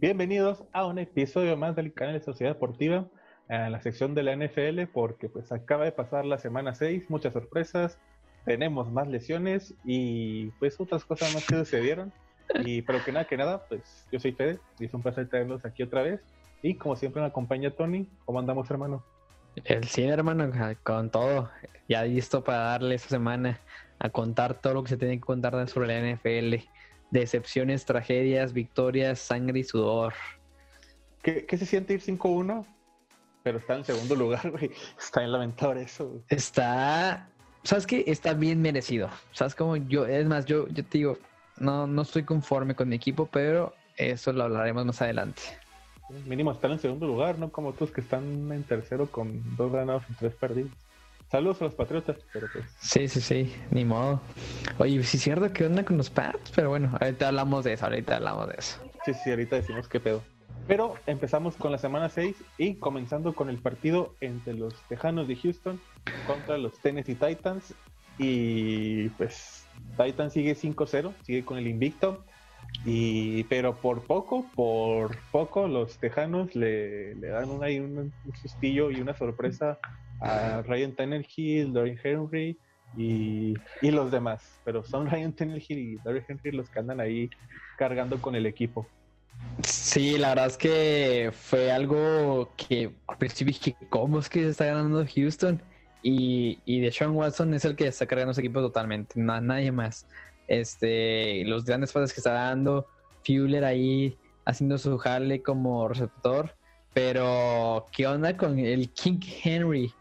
bienvenidos a un episodio más del canal de Sociedad Deportiva, en la sección de la NFL, porque pues acaba de pasar la semana 6, muchas sorpresas, tenemos más lesiones y pues otras cosas más que sucedieron. Y pero que nada, que nada, pues yo soy Fede y es un placer tenerlos aquí otra vez. Y como siempre me acompaña Tony. ¿Cómo andamos, hermano? El cine, hermano, con todo. Ya listo para darle esta semana a contar todo lo que se tiene que contar sobre la NFL. Decepciones, tragedias, victorias, sangre y sudor. ¿Qué, qué se siente ir 5-1? Pero está en segundo lugar, güey. Está en lamentable eso. Está. ¿Sabes qué? Está bien merecido. ¿Sabes cómo? Yo, es más, yo, yo te digo, no, no estoy conforme con mi equipo, pero eso lo hablaremos más adelante. Mínimo estar en segundo lugar, ¿no? Como otros que están en tercero con dos ganados y tres perdidos. Saludos a los Patriotas, pero pues. Sí, sí, sí, ni modo. Oye, sí es cierto que onda con los Pats, pero bueno, ahorita hablamos de eso, ahorita hablamos de eso. Sí, sí, ahorita decimos qué pedo. Pero empezamos con la semana 6 y comenzando con el partido entre los Tejanos de Houston contra los Tennessee Titans. Y pues Titans sigue 5-0, sigue con el invicto. Y, pero por poco, por poco, los Tejanos le, le dan un, un, un, sustillo y una sorpresa a Ryan Tannehill, Dorian Henry y, y, los demás. Pero son Ryan Tannehill y Dorian Henry los que andan ahí cargando con el equipo. Sí, la verdad es que fue algo que percibí que cómo es que se está ganando Houston y, y de Sean Watson es el que está cargando ese equipo totalmente, nadie más. Este, los grandes pases que está dando, Fuller ahí haciendo su jale como receptor, pero ¿qué onda con el King Henry?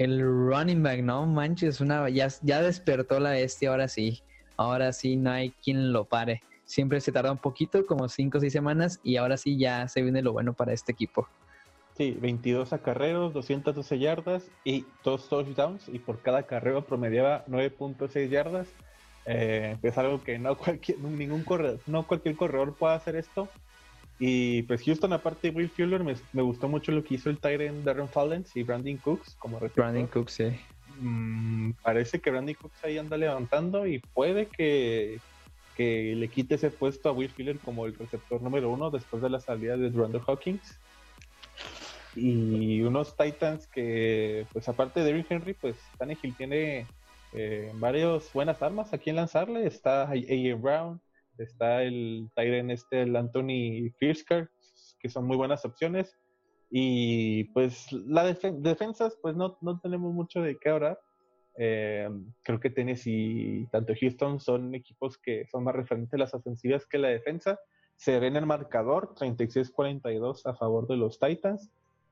El running back, no manches, una, ya, ya despertó la bestia, ahora sí, ahora sí no hay quien lo pare siempre se tarda un poquito, como 5 o 6 semanas, y ahora sí ya se viene lo bueno para este equipo. Sí, 22 acarreos, 212 yardas y 2 touchdowns, y por cada acarreo promediaba 9.6 yardas. Eh, es algo que no cualquier, ningún corredor, no cualquier corredor puede hacer esto. Y pues Houston, aparte de Will Fuller, me, me gustó mucho lo que hizo el Tyrant Darren Fallens y Brandon Cooks como receptor. Brandon Cooks, sí. Mm, parece que Brandon Cooks ahí anda levantando y puede que, que le quite ese puesto a Will Fuller como el receptor número uno después de la salida de Durando Hawkins. Y unos Titans que, pues aparte de Derrick Henry, pues Tannehill tiene eh, varias buenas armas a quien lanzarle. Está A.J. Brown, está el Tyren este, el Anthony Firsker, que son muy buenas opciones. Y pues la defensas, pues no, no tenemos mucho de qué hablar. Eh, creo que Tennessee y tanto Houston son equipos que son más referentes a las ofensivas que la defensa. Se ve en el marcador 36-42 a favor de los Titans.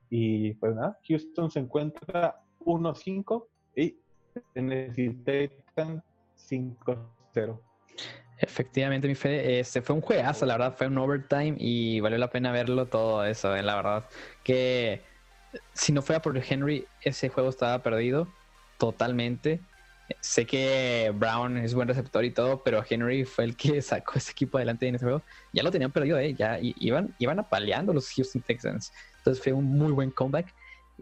Y pues nada, Houston se encuentra 1-5 y Tennessee Titans 5-0. Efectivamente, mi fe, este fue un juegazo, la verdad, fue un overtime y valió la pena verlo todo eso, eh, la verdad. Que si no fuera por Henry, ese juego estaba perdido totalmente. Sé que Brown es buen receptor y todo, pero Henry fue el que sacó ese equipo adelante en ese juego. Ya lo tenían perdido, ¿eh? Ya iban, iban apaleando los Houston Texans. Entonces fue un muy buen comeback.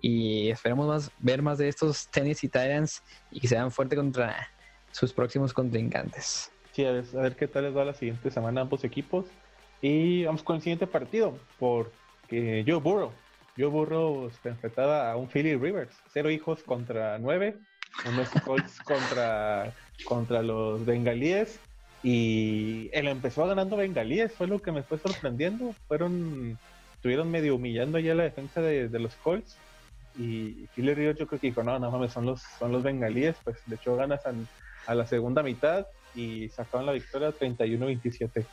Y esperemos más, ver más de estos Tennessee Titans y que sean fuertes contra sus próximos contrincantes. Sí, a ver, a ver qué tal les va la siguiente semana a ambos equipos. Y vamos con el siguiente partido, porque Joe Burrow Joe Burrow se enfrentaba a un Philly Rivers, cero hijos contra nueve, unos Colts contra, contra los bengalíes y él empezó ganando bengalíes, fue lo que me fue sorprendiendo. Fueron, estuvieron medio humillando ya la defensa de, los Colts y Philly Rivers yo creo que dijo, no, no mames, son los, son los bengalíes, pues le echó ganas a, a la segunda mitad y sacaron la victoria 31-27.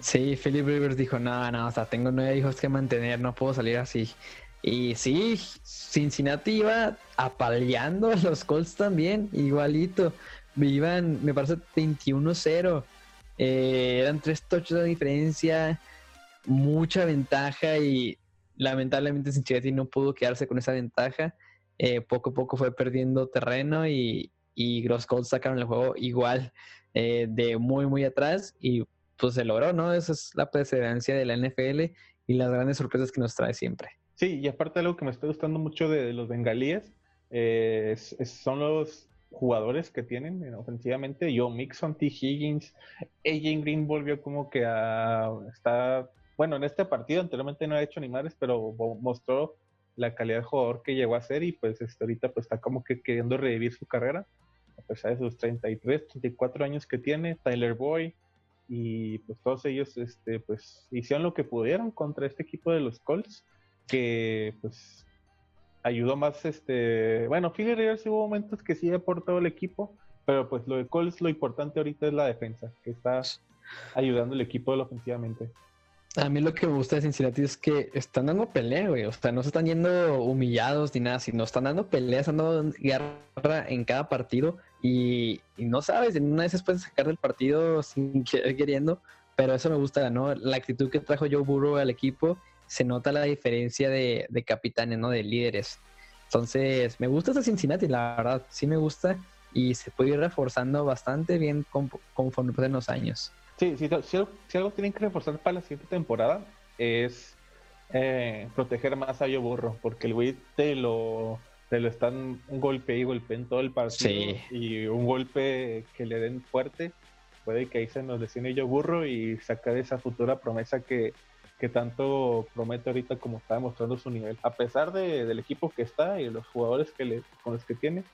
Sí, Philip Rivers dijo, no, no, o sea, tengo nueve hijos que mantener, no puedo salir así. Y sí, Cincinnati iba apaleando a los Colts también, igualito. Iban, me parece, 21-0. Eh, eran tres touches de diferencia, mucha ventaja y lamentablemente Cincinnati no pudo quedarse con esa ventaja. Eh, poco a poco fue perdiendo terreno y, y los Colts sacaron el juego igual eh, de muy, muy atrás y pues se logró, ¿no? Esa es la perseverancia de la NFL y las grandes sorpresas que nos trae siempre. Sí, y aparte algo que me está gustando mucho de, los bengalíes eh, son los jugadores que tienen eh, ofensivamente. Joe Mixon, T. Higgins, AJ Green volvió como que a, está bueno, en este partido anteriormente no ha hecho ni madres, pero mostró la calidad de jugador que llegó a ser y pues este, ahorita pues está como que queriendo revivir su carrera, a pesar de sus 33, 34 años que tiene, Tyler Boy y pues todos ellos este, pues hicieron lo que pudieron contra este equipo de los Colts, que pues ayudó más este, bueno, Philly Rivers hubo momentos que sí aportó el equipo, pero pues lo de Colts lo importante ahorita es la defensa, que está ayudando el equipo ofensivamente. A mí lo que me gusta de Cincinnati es que están dando pelea, güey. O sea, no se están yendo humillados ni nada, sino están dando peleas, dando guerra en cada partido. Y, no sabes, en una vez pueden sacar del partido sin queriendo. Pero eso me gusta, ¿no? La actitud que trajo Joe Burrow al equipo, se nota la diferencia de, de capitanes, ¿no? De líderes. Entonces, me gusta esta Cincinnati, la verdad. Sí me gusta. Y se puede ir reforzando bastante bien conforme pasen los años. Sí, si, algo tienen que reforzar para la siguiente temporada es eh, proteger más a Yo Burro, porque el güey te lo, te lo están un golpe y golpe en todo el partido y un golpe que le den fuerte puede que ahí se nos lesione Yo Burro y sacar esa futura promesa que, que tanto promete ahorita como está demostrando su nivel. A pesar de, del equipo que está y los jugadores que le, con los que tiene,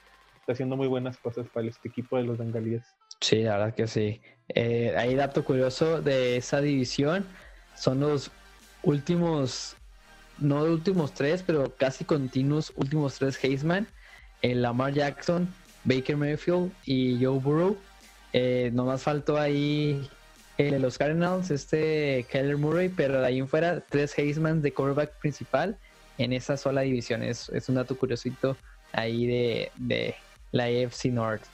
está haciendo muy buenas cosas para este equipo de los bengalíes. Sí, la verdad que sí. Eh, hay dato curioso de esa división. Son los últimos, no los últimos tres, pero casi continuos últimos tres Heisman. Eh, Lamar Jackson, Baker Mayfield y Joe Burrow. Eh, nomás faltó ahí los Cardinals, este Kyler Murray, pero de ahí en fuera, tres Heisman de quarterback principal en esa sola división. Es, es un dato curiosito ahí de, de la AFC North.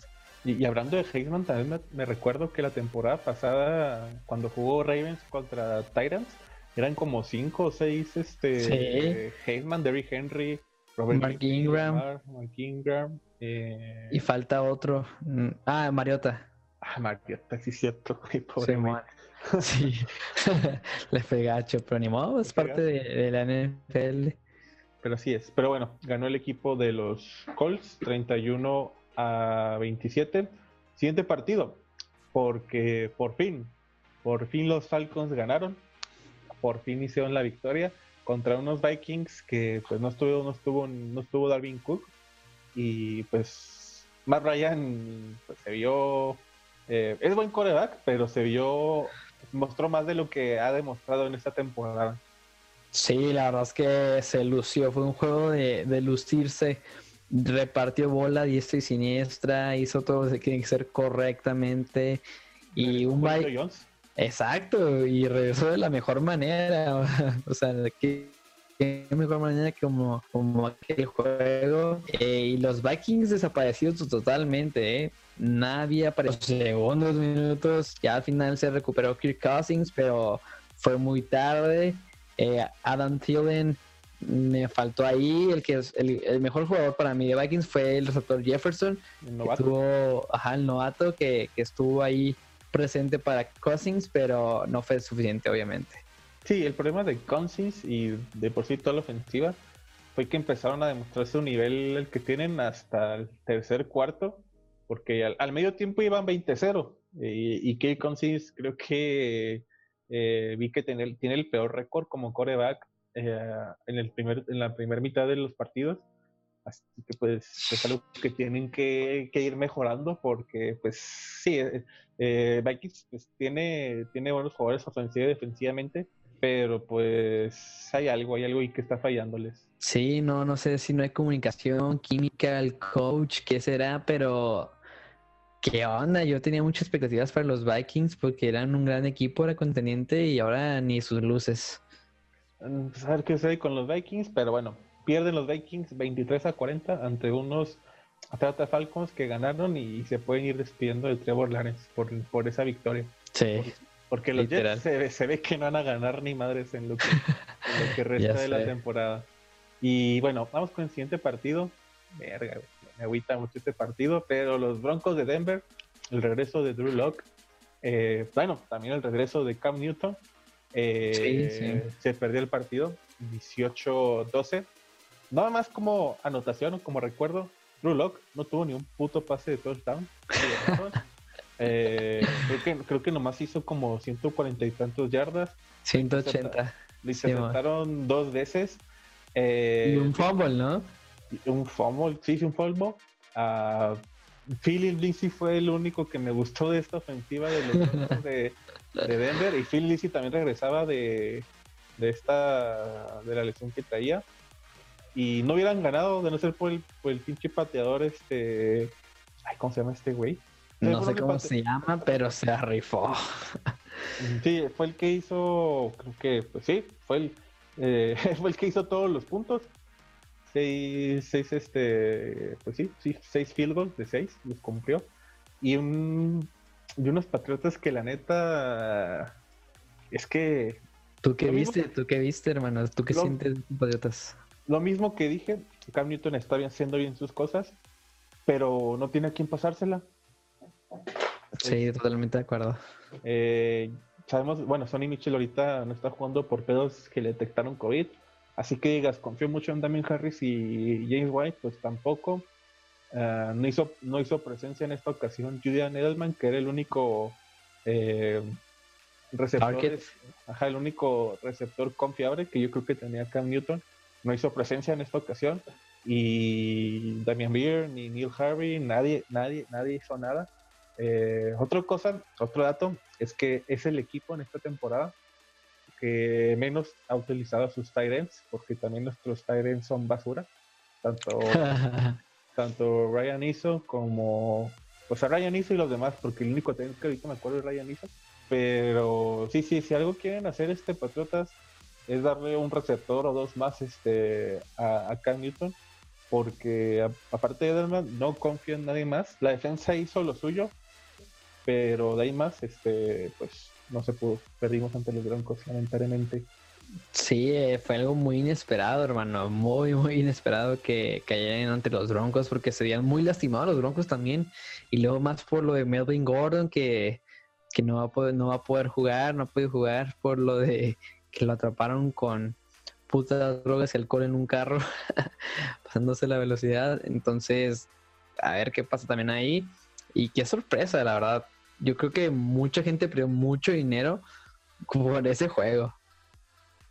Y, hablando de Heisman, también me, recuerdo que la temporada pasada, cuando jugó Ravens contra Titans, eran como cinco o seis este, Heisman, Derrick Henry, Robert Mark Ingram. Mark Ingram eh, Y falta otro. Mm, ah, Mariota. Ah, Mariota, sí, cierto. Pobre sí, sí. Le pegacho, pero ni modo, es parte de, de la NFL. Pero así es. Pero bueno, ganó el equipo de los Colts 31 a 27. Siguiente partido, porque por fin, por fin los Falcons ganaron, por fin hicieron la victoria contra unos Vikings que pues no estuvo, no estuvo, no estuvo Darwin Cook y pues Matt Ryan pues, se vio, eh, es buen coreback, pero se vio, mostró más de lo que ha demostrado en esta temporada. Sí, la verdad es que se lució, fue un juego de, de lucirse repartió bola diestra y siniestra, hizo todo lo que tiene que hacer correctamente. Y un. Exacto, y regresó de la mejor manera. o sea, que mejor manera que como, como aquel juego. Eh, y los Vikings desaparecidos totalmente, ¿eh? Nadie apareció segundos, minutos. Ya al final se recuperó Kirk Cousins, pero fue muy tarde. Eh, Adam Thielen me faltó ahí el que es el, mejor jugador para mí de Vikings fue el receptor Jefferson. El novato. ajá, el novato que, estuvo ahí presente para Cousins, pero no fue suficiente, obviamente. Sí, el problema de Cousins y de por sí toda la ofensiva fue que empezaron a demostrar su nivel el que tienen hasta el tercer cuarto, porque al, medio tiempo iban 20-0 y, y Kate Cousins creo que eh, vi que tiene, tiene el peor récord como coreback eh, en, el primer, en la primera mitad de los partidos. Así que pues es algo que tienen que, ir mejorando porque pues sí, eh, eh, Vikings pues, tiene, tiene buenos jugadores ofensivos y defensivamente, pero pues hay algo, hay algo ahí que está fallándoles. Sí, no, no sé si no hay comunicación, química, el coach, qué será, pero qué onda, yo tenía muchas expectativas para los Vikings porque eran un gran equipo, era conteniente y ahora ni sus luces. Pues, a ver qué sucede con los Vikings, pero bueno, pierden los Vikings 23 a 40 ante unos Atlanta Falcons que ganaron y, se pueden ir despidiendo de Trevor Lawrence por, por esa victoria. Sí. porque los Jets se, ve que no van a ganar ni madres en lo que, lo que resta de la temporada. Y bueno, vamos con el siguiente partido. Verga, me agüita mucho este partido, pero los Broncos de Denver, el regreso de Drew Locke, eh, bueno, también el regreso de Cam Newton, eh, se perdió el partido 18-12. Nada más como anotación o como recuerdo, Drew Lock no tuvo ni un puto pase de touchdown. Eh, creo, que, creo que nomás hizo como 140 y tantos yardas. 180. Le interceptaron dos veces. Eh, y un fumble, ¿no? Un fumble, sí, un fumble. Uh, Philip Lindsay fue el único que me gustó de esta ofensiva de los de, de Denver. Y Phil Lindsay también regresaba de, de esta de la lesión que traía y no hubieran ganado de no ser por el, por el pinche pateador este ay cómo se llama este güey no sé cómo se llama pero se rifó sí fue el que hizo creo que pues sí fue el eh, fue el que hizo todos los puntos seis, seis este pues sí sí seis field goals de seis los cumplió y un y unos patriotas que la neta es que ¿Tú qué viste? ¿Tú qué viste, hermano? ¿Tú qué sientes, patriotas? Lo mismo que dije, Cam Newton está bien, haciendo bien sus cosas, pero no tiene a quién pasársela. Sí, totalmente de acuerdo. Eh, sabemos, bueno, Sonny Mitchell ahorita no está jugando por pedos que le detectaron COVID. Así que digas, confío mucho en Damien Harris y James White, pues tampoco. Ah, no, hizo, no hizo presencia en esta ocasión Julian Edelman, que era el único eh, receptor, ajá, el único receptor confiable que yo creo que tenía Cam Newton. No hizo presencia en esta ocasión. Y Damian Beer, ni Neil Harvey, nadie, nadie, nadie hizo nada. Eh, otra cosa, otro dato, es que es el equipo en esta temporada que menos ha utilizado sus tight porque también nuestros tight son basura. Tanto, tanto Ryan Iso como. Pues a Ryan Iso y los demás, porque el único que ahorita me acuerdo es Ryan Iso. Pero sí, sí, si algo quieren hacer este Patriotas es darle un receptor o dos más este a, a Cam Newton, porque aparte de Edelman no confío en nadie más. La defensa hizo lo suyo, pero de ahí más, este, pues no se pudo. Perdimos ante los Broncos, lamentablemente. Sí, eh, fue algo muy inesperado, hermano. Muy, muy inesperado que cayeran ante los Broncos porque se habían muy lastimados los Broncos también. Y luego más por lo de Melvin Gordon que que no va a poder, no va a poder jugar, no puede jugar por lo de que lo atraparon con putas drogas y alcohol en un carro, pasándose la velocidad. Entonces, a ver qué pasa también ahí. Y qué sorpresa, la verdad. Yo creo que mucha gente perdió mucho dinero por ese juego.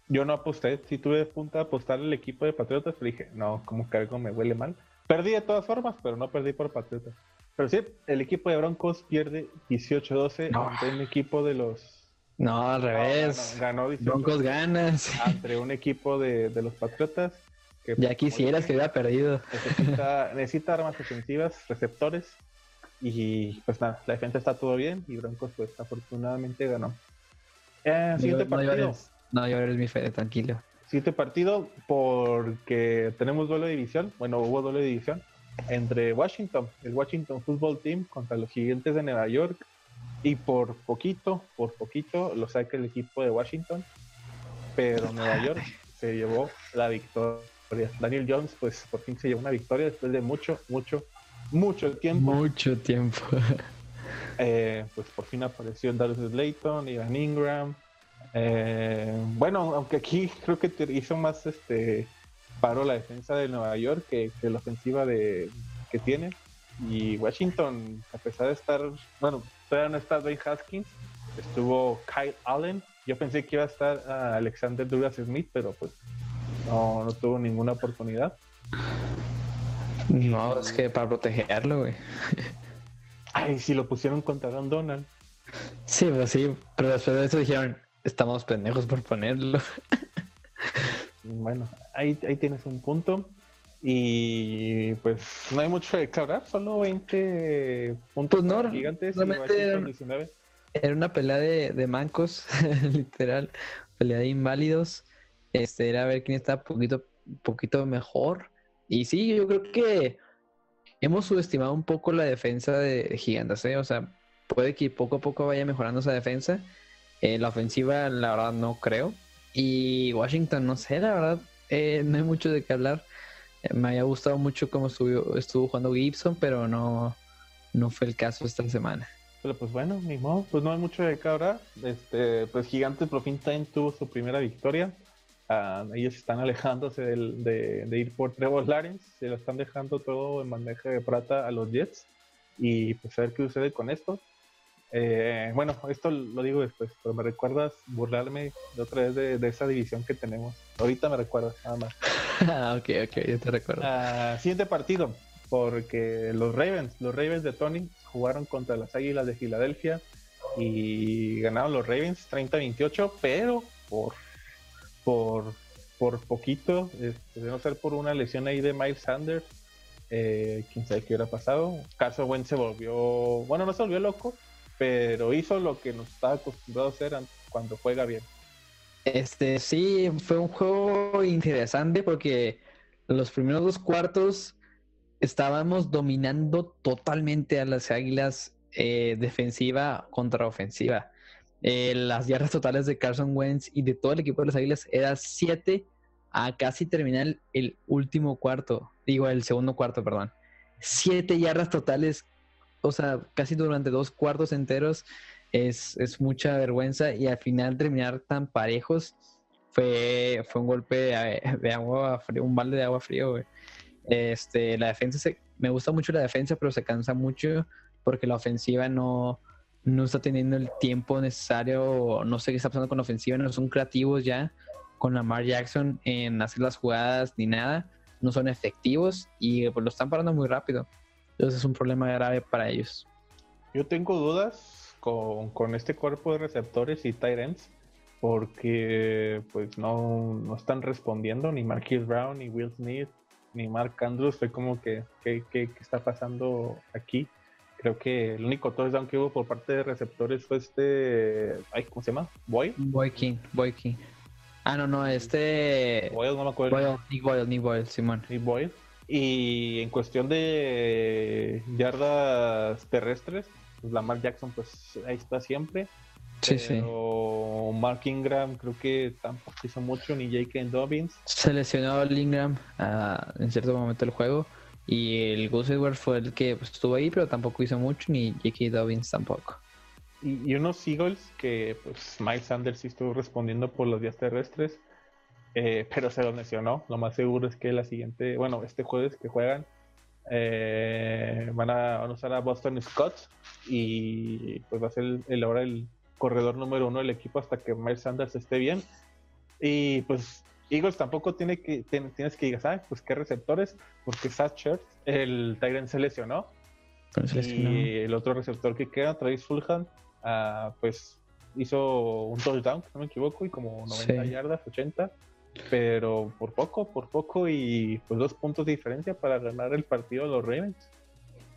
Yo no aposté. Si tuve punta a apostar el equipo de Patriotas, pero dije, no, como que algo me huele mal. Perdí de todas formas, pero no perdí por Patriotas. Pero sí, el equipo de Broncos pierde 18-12 ante un equipo de los. No, al revés. ganó, Broncos ganas. Ante un equipo de, los Patriotas. Que, ya quisieras que hubiera perdido. Necesita, armas ofensivas, receptores. Y pues nada, la defensa está todo bien. Y Broncos, pues afortunadamente ganó. Eh, siguiente partido. No, yo eres mi fe, tranquilo. Siguiente partido, porque tenemos duelo de división. Bueno, hubo duelo de división entre Washington, el Washington Football Team contra los Gigantes de Nueva York y por poquito, por poquito lo saca el equipo de Washington, pero Nueva York se llevó la victoria. Daniel Jones pues por fin se llevó una victoria después de mucho, mucho, mucho tiempo. Mucho tiempo. Eh, pues por fin apareció Darius Slayton, Ivan Ingram. Eh, bueno, aunque aquí creo que hizo más este paró la defensa de Nueva York que, la ofensiva de, que tiene. Y Washington, a pesar de estar, bueno, todavía no está Dwayne Haskins, estuvo Kyle Allen. Yo pensé que iba a estar Alexander Douglas Smith, pero pues no, no tuvo ninguna oportunidad. No, es que para protegerlo, güey. Ay, si lo pusieron contra Don Donald. Sí, pues sí, pero después de eso dijeron, estamos pendejos por ponerlo. Bueno, ahí, ahí tienes un punto. Y pues no hay mucho de que hablar, solo 20 puntos pues no, gigantes. era, una pelea de, mancos, literal, pelea de inválidos. Este era ver quién está poquito, poquito mejor. Y sí, yo creo que hemos subestimado un poco la defensa de, Gigantes, ¿eh? O sea, puede que poco a poco vaya mejorando esa defensa. Eh, la ofensiva, la verdad, no creo. Y Washington, no sé, la verdad, eh, no hay mucho de qué hablar. Eh, me había gustado mucho cómo estuvo, estuvo jugando Gibson, pero no, no fue el caso esta semana. Pero pues bueno, ni modo, pues no hay mucho de qué hablar. Este, pues Gigantes por fin tuvo su primera victoria. Ah, ellos están alejándose de, ir por Trevor Lawrence, se lo están dejando todo en bandeja de plata a los Jets. Y pues a ver qué sucede con esto. Eh, bueno, esto lo digo después, pero me recuerdas burlarme de otra vez de, esa división que tenemos. Ahorita me recuerdas, nada más. ah, ok, ok, yo te recuerdo. Ah, siguiente partido, porque los Ravens, los Ravens de Tony jugaron contra las Águilas de Filadelfia y ganaron los Ravens 30-28, pero por, por, por poquito, este, de no ser por una lesión ahí de Miles Sanders, eh, quién sabe qué hubiera pasado. Carson Wentz se volvió, bueno, no se volvió loco, pero hizo lo que nos estaba acostumbrado a hacer cuando juega bien. Este sí, fue un juego interesante porque los primeros dos cuartos estábamos dominando totalmente a las Águilas eh, defensiva contra ofensiva. Eh, las yardas totales de Carson Wentz y de todo el equipo de las Águilas era 7 a casi terminar el último cuarto, digo el segundo cuarto, perdón. 7 yardas totales o sea, casi durante dos cuartos enteros es, mucha vergüenza y al final terminar tan parejos fue, fue un golpe de, agua frío, un balde de agua frío, Este, la defensa se, me gusta mucho la defensa, pero se cansa mucho porque la ofensiva no, no está teniendo el tiempo necesario, no sé qué está pasando con la ofensiva, no son creativos ya con Lamar Jackson en hacer las jugadas ni nada, no son efectivos y pues lo están parando muy rápido. Entonces es un problema grave para ellos. Yo tengo dudas con, este cuerpo de receptores y tight porque pues no, están respondiendo ni Marquis Brown, ni Will Smith, ni Mark Andrews. Fue como que, ¿qué, está pasando aquí? Creo que el único touchdown que hubo por parte de receptores fue este. ¿Cómo se llama? ¿Boy? Boy King, Boy King. Ah, no, no, este. Boyle, no me acuerdo. Nick Boyle, Nick Boyle, Simón. Nick Boyle. Y en cuestión de yardas terrestres, pues Lamar Jackson pues ahí está siempre. Sí, pero Mark Ingram creo que tampoco hizo mucho, ni J.K. Dobbins. Se lesionó Ingram ah, en cierto momento del juego. Y el Gus Edwards fue el que pues, estuvo ahí, pero tampoco hizo mucho, ni J.K. Dobbins tampoco. Y, y, unos Eagles que pues Miles Sanders sí estuvo respondiendo por los días terrestres. Eh, pero se lo mencionó. Lo más seguro es que la siguiente, bueno, este jueves que juegan, eh, van, a, usar a Boston Scott y pues va a ser el, ahora el corredor número uno del equipo hasta que Miles Sanders esté bien. Y pues Eagles tampoco tiene que, tienes que ir, ¿sabes? Pues qué receptores, porque Satcher, el Tyrant se lesionó. Y el otro receptor que queda, Travis Fulham, ah, pues hizo un touchdown, si no me equivoco, y como 90 yardas, 80 pero por poco, por poco y pues dos puntos de diferencia para ganar el partido de los Ravens.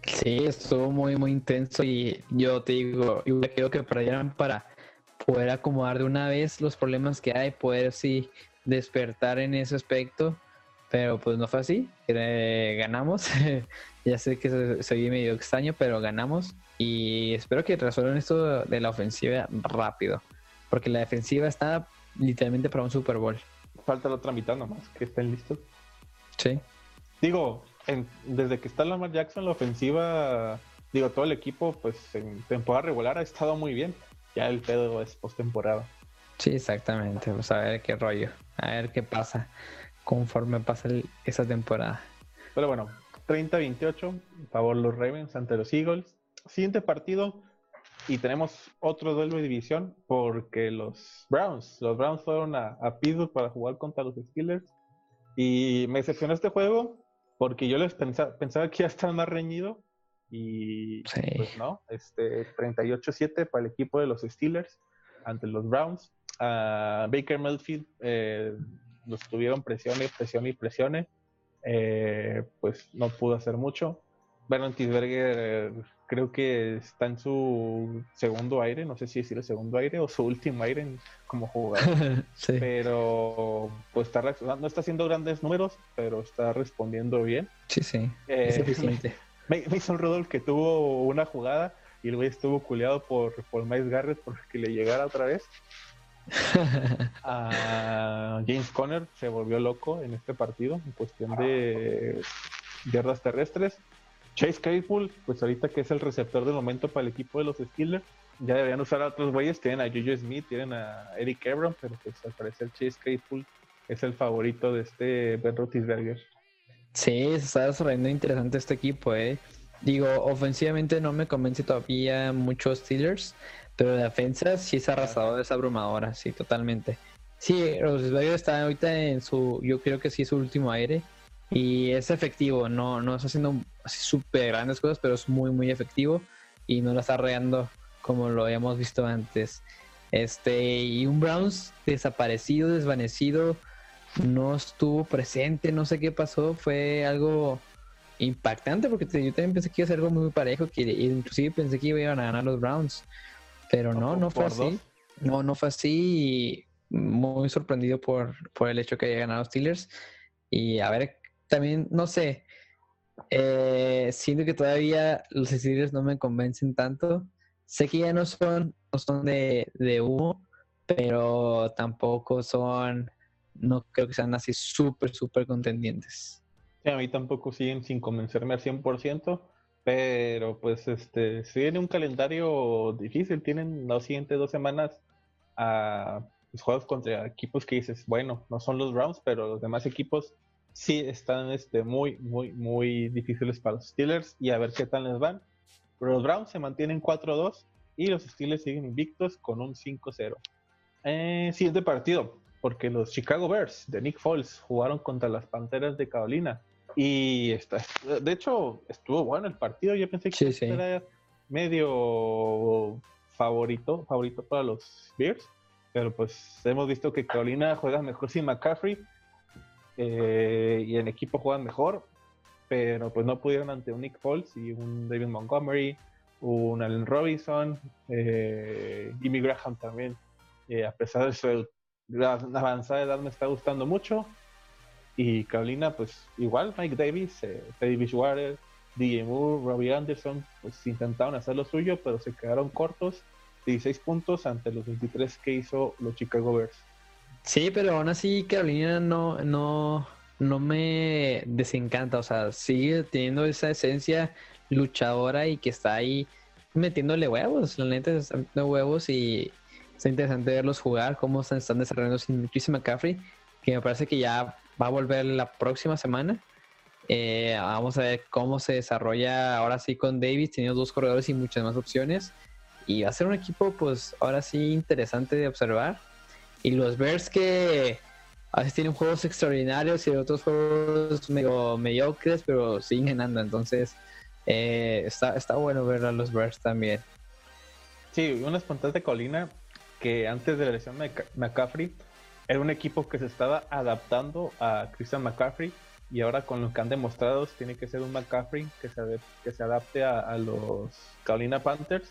Sí, estuvo muy, muy intenso y yo te digo, yo creo que perdieran para poder acomodar de una vez los problemas que hay, poder sí despertar en ese aspecto, pero pues no fue así, ganamos, ya sé que se, se medio extraño, pero ganamos y espero que resuelvan esto de la ofensiva rápido, porque la defensiva está literalmente para un Super Bowl falta la otra mitad nomás, que estén listos. Sí. Digo, desde que está Lamar Jackson, la ofensiva, digo, todo el equipo, pues en temporada regular ha estado muy bien. Ya el pedo es postemporada. Sí, exactamente. Pues a ver qué rollo, a ver qué pasa conforme pasa esa temporada. Pero bueno, 30-28, favor los Ravens ante los Eagles. Siguiente partido, y tenemos otro duelo de división porque los Browns, los Browns fueron a, a Pittsburgh para jugar contra los Steelers. Y me decepcionó este juego porque yo les pensaba, pensaba que ya estaba más reñido. Y pues no, este 38-7 para el equipo de los Steelers ante los Browns. Baker Mayfield eh, los tuvieron presión y presión y presión. Eh, pues no pudo hacer mucho. Bueno, Tisberger creo que está en su segundo aire, no sé si decir el segundo aire o su último aire como jugador. Pero pues está no está haciendo grandes números, pero está respondiendo bien. Sí, sí. es eh, eficiente. Un Rodolfo que tuvo una jugada y el güey estuvo culeado por, por Miles Garrett porque le llegara otra vez. A James Conner se volvió loco en este partido en cuestión de yardas terrestres Chase Claypool, pues ahorita que es el receptor del momento para el equipo de los Steelers, ya deberían usar a otros güeyes, tienen a Juju Smith, tienen a Eric Ebron, pero pues al parecer Chase Claypool es el favorito de este Ben Roethlisberger. Sí, se está desarrollando interesante este equipo, eh. Digo, ofensivamente no me convence todavía muchos Steelers, pero la defensa sí es arrasadora, es abrumadora, sí, totalmente. Sí, Roethlisberger está ahorita en su, yo creo que sí su último aire y es efectivo, no, no está haciendo así súper grandes cosas, pero es muy, muy efectivo y no la está regando como lo habíamos visto antes. Este, y un Browns desaparecido, desvanecido, no estuvo presente, no sé qué pasó, fue algo impactante porque yo también pensé que iba a ser algo muy parejo, que inclusive pensé que iban a ganar los Browns, pero no, no fue así. No, no fue así muy sorprendido por, por el hecho que haya ganado Steelers. Y a ver, también, no sé, eh, siento que todavía los Steelers no me convencen tanto. Sé que ya no son, no son de, de humo, pero tampoco son, no creo que sean así súper, súper contendientes. a mí tampoco siguen sin convencerme al 100%, pero pues este, si viene un calendario difícil, tienen las siguientes dos semanas a los juegos contra equipos que dices, bueno, no son los Browns, pero los demás equipos sí están este, muy, muy, muy difíciles para los Steelers y a ver qué tal les van. Pero los Browns se mantienen 4-2 y los Steelers siguen invictos con un 5-0. Eh, siguiente partido, porque los Chicago Bears de Nick Foles jugaron contra las Panteras de Carolina. Y está, de hecho, estuvo bueno el partido. Yo pensé que era medio favorito, favorito para los Bears pero pues hemos visto que Carolina juega mejor sin McCaffrey eh, y en equipo juegan mejor, pero pues no pudieron ante un Nick Foles y un David Montgomery, un Allen Robinson, eh, Jimmy Graham también, eh, a pesar de su avanzada edad me está gustando mucho. Y Carolina, pues igual, Mike Davis, eh, Teddy Bridgewater, DJ Moore, Robbie Anderson, pues intentaron hacer lo suyo, pero se quedaron cortos 16 puntos ante los 23 que hizo los Chicago Bears. Sí, pero aún así Carolina no, no, no me desencanta, o sea, sigue teniendo esa esencia luchadora y que está ahí metiéndole huevos, la neta está metiendo huevos y es interesante verlos jugar, cómo están, están desarrollando sin muchísima McCaffrey, que me parece que ya va a volver la próxima semana. Eh, vamos a ver cómo se desarrolla ahora sí con Davis, teniendo dos corredores y muchas más opciones y va a ser un equipo, pues ahora sí interesante de observar. Y los Bears que a veces tienen juegos extraordinarios y otros juegos medio mediocres, pero siguen ganando. Entonces, eh, está, está bueno ver a los Bears también. Sí, una espontánea colina que antes de la lesión de McCaffrey era un equipo que se estaba adaptando a Christian McCaffrey y ahora con lo que han demostrado tiene que ser un McCaffrey que se, que se adapte a, a los Carolina Panthers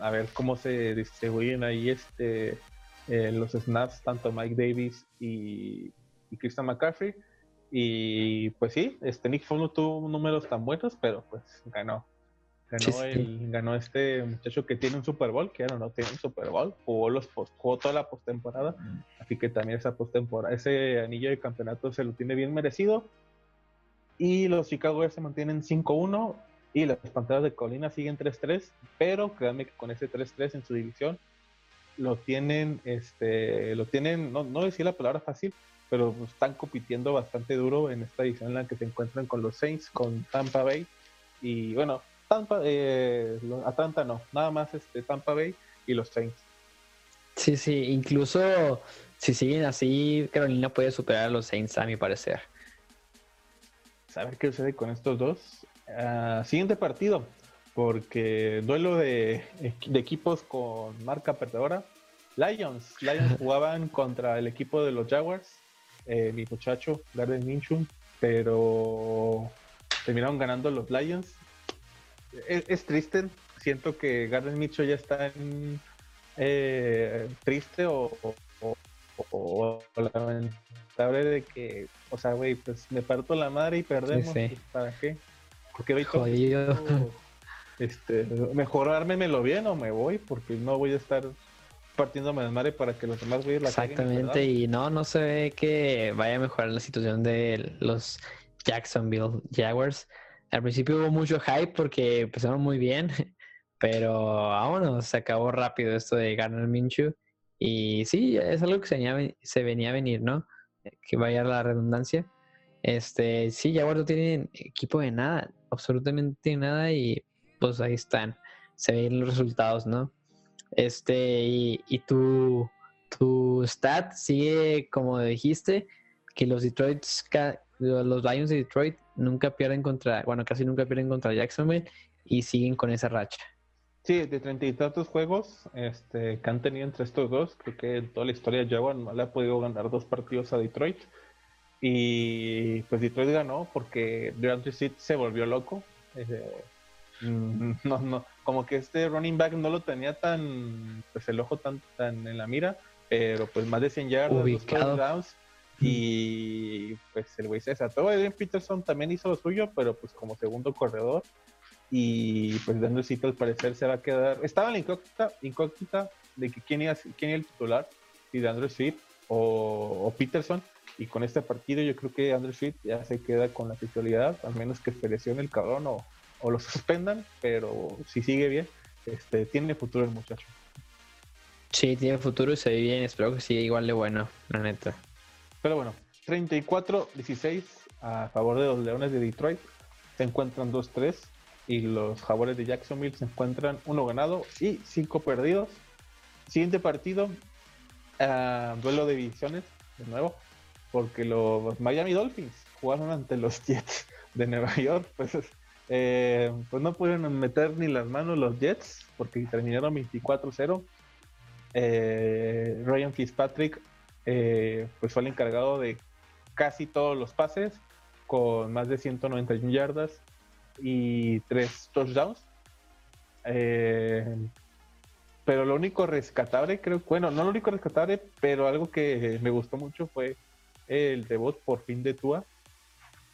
a ver cómo se distribuyen ahí este eh, los snaps, tanto Mike Davis y, Christian McCaffrey. Y pues sí, este Nick Foles no tuvo números tan buenos, pero pues ganó. Ganó, el, ganó este muchacho que tiene un Super Bowl, que ahora no tiene un Super Bowl, jugó, los post, jugó toda la postemporada, así que también esa postemporada, ese anillo de campeonato se lo tiene bien merecido. Y los Chicago Bears se mantienen 5-1 y las Panteras de Colina siguen 3-3, pero créanme que con ese 3-3 en su división lo tienen, este, lo tienen, no, no decir la palabra fácil, pero están compitiendo bastante duro en esta división en la que se encuentran con los Saints, con Tampa Bay y bueno, Tampa, eh, Atlanta no, nada más este Tampa Bay y los Saints. Sí, sí, incluso si siguen así, Carolina puede superar a los Saints a mi parecer. Saber qué sucede con estos dos. Ah, siguiente partido, porque duelo de, equipos con marca perdedora. Lions, Lions jugaban contra el equipo de los Jaguars, eh, mi muchacho Garden Minshew, pero terminaron ganando los Lions. Es, triste, siento que Garden Minshew ya está eh, triste o, o, lamentable de que, o sea, güey, pues me parto la madre y perdemos, pues, ¿para qué? Porque Jodido. Este, mejorármelo bien o me voy, porque no voy a estar partiéndome de madre para que los demás güeyes la Exactamente, y no, no se ve que vaya a mejorar la situación de los Jacksonville Jaguars. Al principio hubo mucho hype porque empezaron muy bien, pero vámonos, se acabó rápido esto de Garner Minshew. Y sí, es algo que se venía, se venía a venir, ¿no? Que vaya la redundancia. Este, sí, Jaguars no tienen equipo de nada, absolutamente nada, y pues ahí están. Se ven los resultados, ¿no? Este, y, y tu, tu stat sigue, como dijiste, que los Detroit, los Lions de Detroit nunca pierden contra, bueno, casi nunca pierden contra Jacksonville y siguen con esa racha. Sí, de treinta y tantos juegos este, que han tenido entre estos dos, creo que en toda la historia de Jaguar no le ha podido ganar dos partidos a Detroit. Y pues Detroit ganó porque DeAndre Seed se volvió loco. Eh, mm, no, no, como que este running back no lo tenía tan, pues el ojo tan, tan en la mira, pero pues más de 100 yardas, dos touchdowns. Y pues el güey se desató. Edwin Peterson también hizo lo suyo, pero pues como segundo corredor. Y pues dando al parecer se va a quedar. Estaba la incógnita, incógnita de que quién, iba, quién era el titular, si de Andrew Swift o, Peterson. Y con este partido yo creo que Andrew Swift ya se queda con la titularidad, al menos que se lesione el cabrón o, o lo suspendan, pero si sigue bien, este, tiene futuro el muchacho. Sí, tiene futuro y se ve bien, espero que siga igual de bueno, la neta. Pero bueno, 34-16 a favor de los Leones de Detroit. Se encuentran 2-3 y los Jaguares de Jacksonville se encuentran uno ganado y cinco perdidos. Siguiente partido, uh, duelo de divisiones, de nuevo, porque los Miami Dolphins jugaron ante los Jets de Nueva York. Pues, eh, pues no pudieron meter ni las manos los Jets porque terminaron 24-0. Eh, Ryan Fitzpatrick eh, pues fue el encargado de casi todos los pases con más de 191 yardas y tres touchdowns. Eh, pero lo único rescatable, creo, bueno, no lo único rescatable, pero algo que me gustó mucho fue el debut por fin de Tua,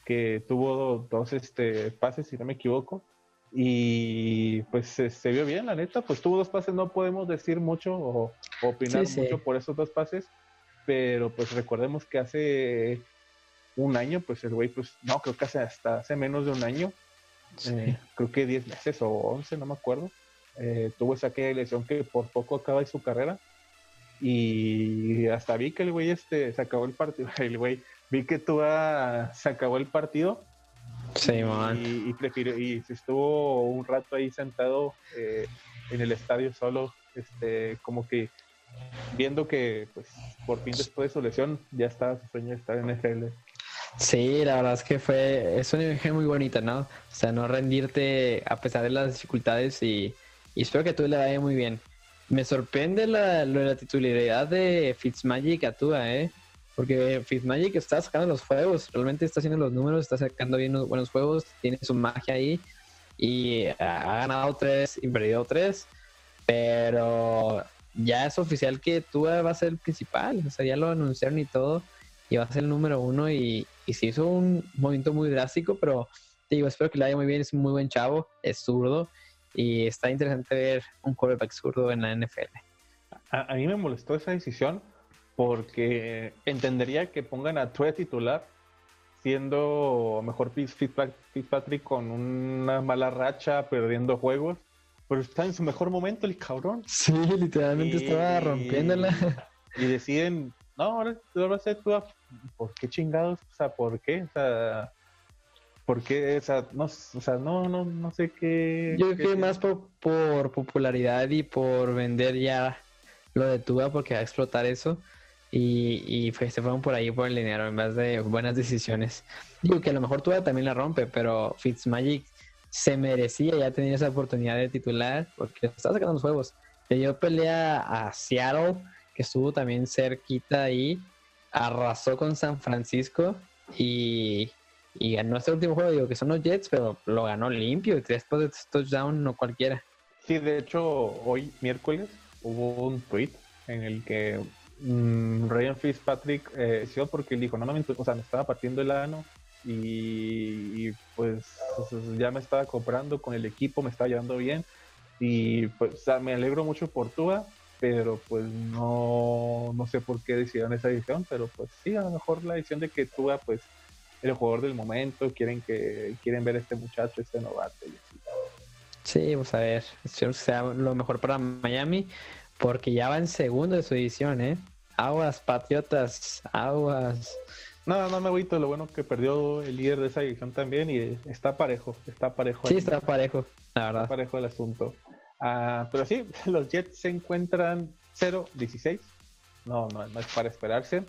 que tuvo dos este, pases, si no me equivoco, y pues se, vio bien, la neta, pues tuvo dos pases, no podemos decir mucho o, opinar mucho por esos dos pases, pero pues recordemos que hace un año, pues el güey, pues no, creo que hace hasta hace menos de un año, eh, creo que 10 meses o 11, no me acuerdo, eh, tuvo esa lesión que por poco acaba su carrera. Y hasta vi que el güey este se acabó el partido, el güey, vi que tú se acabó el partido. Sí, y, y, prefirió, y se estuvo un rato ahí sentado eh, en el estadio solo, este, como que viendo que pues por fin después de su lesión ya estaba su sueño de estar en NFL. Sí, la verdad es que fue, es una imagen muy bonita, ¿no? O sea, no rendirte a pesar de las dificultades y, espero que tú le vaya muy bien. Me sorprende la, la titularidad de Fitzmagic a Tua, ¿eh? Porque Fitzmagic está sacando los juegos, realmente está haciendo los números, está sacando bien los buenos juegos, tiene su magia ahí y ha ganado tres y perdido tres, pero ya es oficial que tú va a ser el principal, o sea, ya lo anunciaron y todo, y va a ser el número uno y, y se hizo un movimiento muy drástico, pero te digo, espero que le vaya muy bien, es un muy buen chavo, es zurdo y está interesante ver un quarterback zurdo en la NFL. A, mí me molestó esa decisión porque entendería que pongan a True titular siendo mejor Fitzpatrick con una mala racha, perdiendo juegos pero está en su mejor momento el cabrón. Sí, literalmente estaba rompiéndola. Y deciden, no, ahora tú vas a ser tú. ¿Por qué chingados? O sea, ¿por qué? O sea, ¿por qué? O sea, no, o sea, no, no, no sé qué. Yo creo que más por, por, popularidad y por vender ya lo de Tua porque va a explotar eso. Y, y se fueron por ahí por el dinero en vez de buenas decisiones. Digo que a lo mejor Tua también la rompe, pero Fitzmagic se merecía ya tener esa oportunidad de titular porque estaba sacando los juegos. Le dio pelea a Seattle, que estuvo también cerquita ahí, arrasó con San Francisco y, y ganó este último juego. Digo que son los Jets, pero lo ganó limpio y tres de touchdown, no cualquiera. Sí, de hecho, hoy miércoles hubo un tweet en el que mm, Ryan Fitzpatrick eh, porque él dijo: No, no, me, o sea, me estaba partiendo el ano y, pues, ya me estaba comprando con el equipo, me estaba llevando bien y pues me alegro mucho por Tua, pero pues no, no sé por qué decidieron esa edición, pero pues sí, a lo mejor la edición de que Tua pues el jugador del momento, quieren que quieren ver este muchacho, este novato y así. Sí, vamos a ver, sea lo mejor para Miami, porque ya va en segundo de su edición, ¿eh? Aguas, patriotas, aguas. No, no me agüito, lo bueno que perdió el líder de esa división también y está parejo, está parejo. Sí, está parejo, la verdad. Está parejo el asunto. Ah, pero sí, los Jets se encuentran 0-16, no, no, no es para esperarse.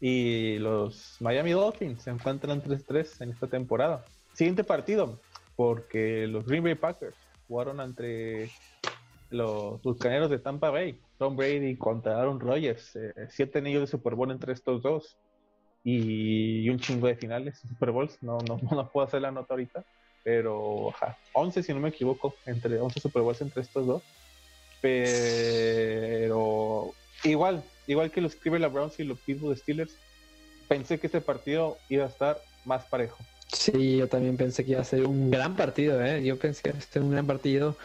Y los Miami Dolphins se encuentran 3-3 en esta temporada. Siguiente partido, porque los Green Bay Packers jugaron entre los Bucaneros de Tampa Bay, Tom Brady contra Aaron Rodgers, eh, siete anillos de Super Bowl entre estos dos y, un chingo de finales Super Bowls, no, no, no puedo hacer la nota ahorita, pero 11 si no me equivoco, entre 11 Super Bowls entre estos dos, pero igual, igual que los Cleveland Browns y los Pittsburgh Steelers, pensé que este partido iba a estar más parejo. Sí, yo también pensé que iba a ser un gran partido, ¿eh? Yo pensé que iba a ser un gran partido,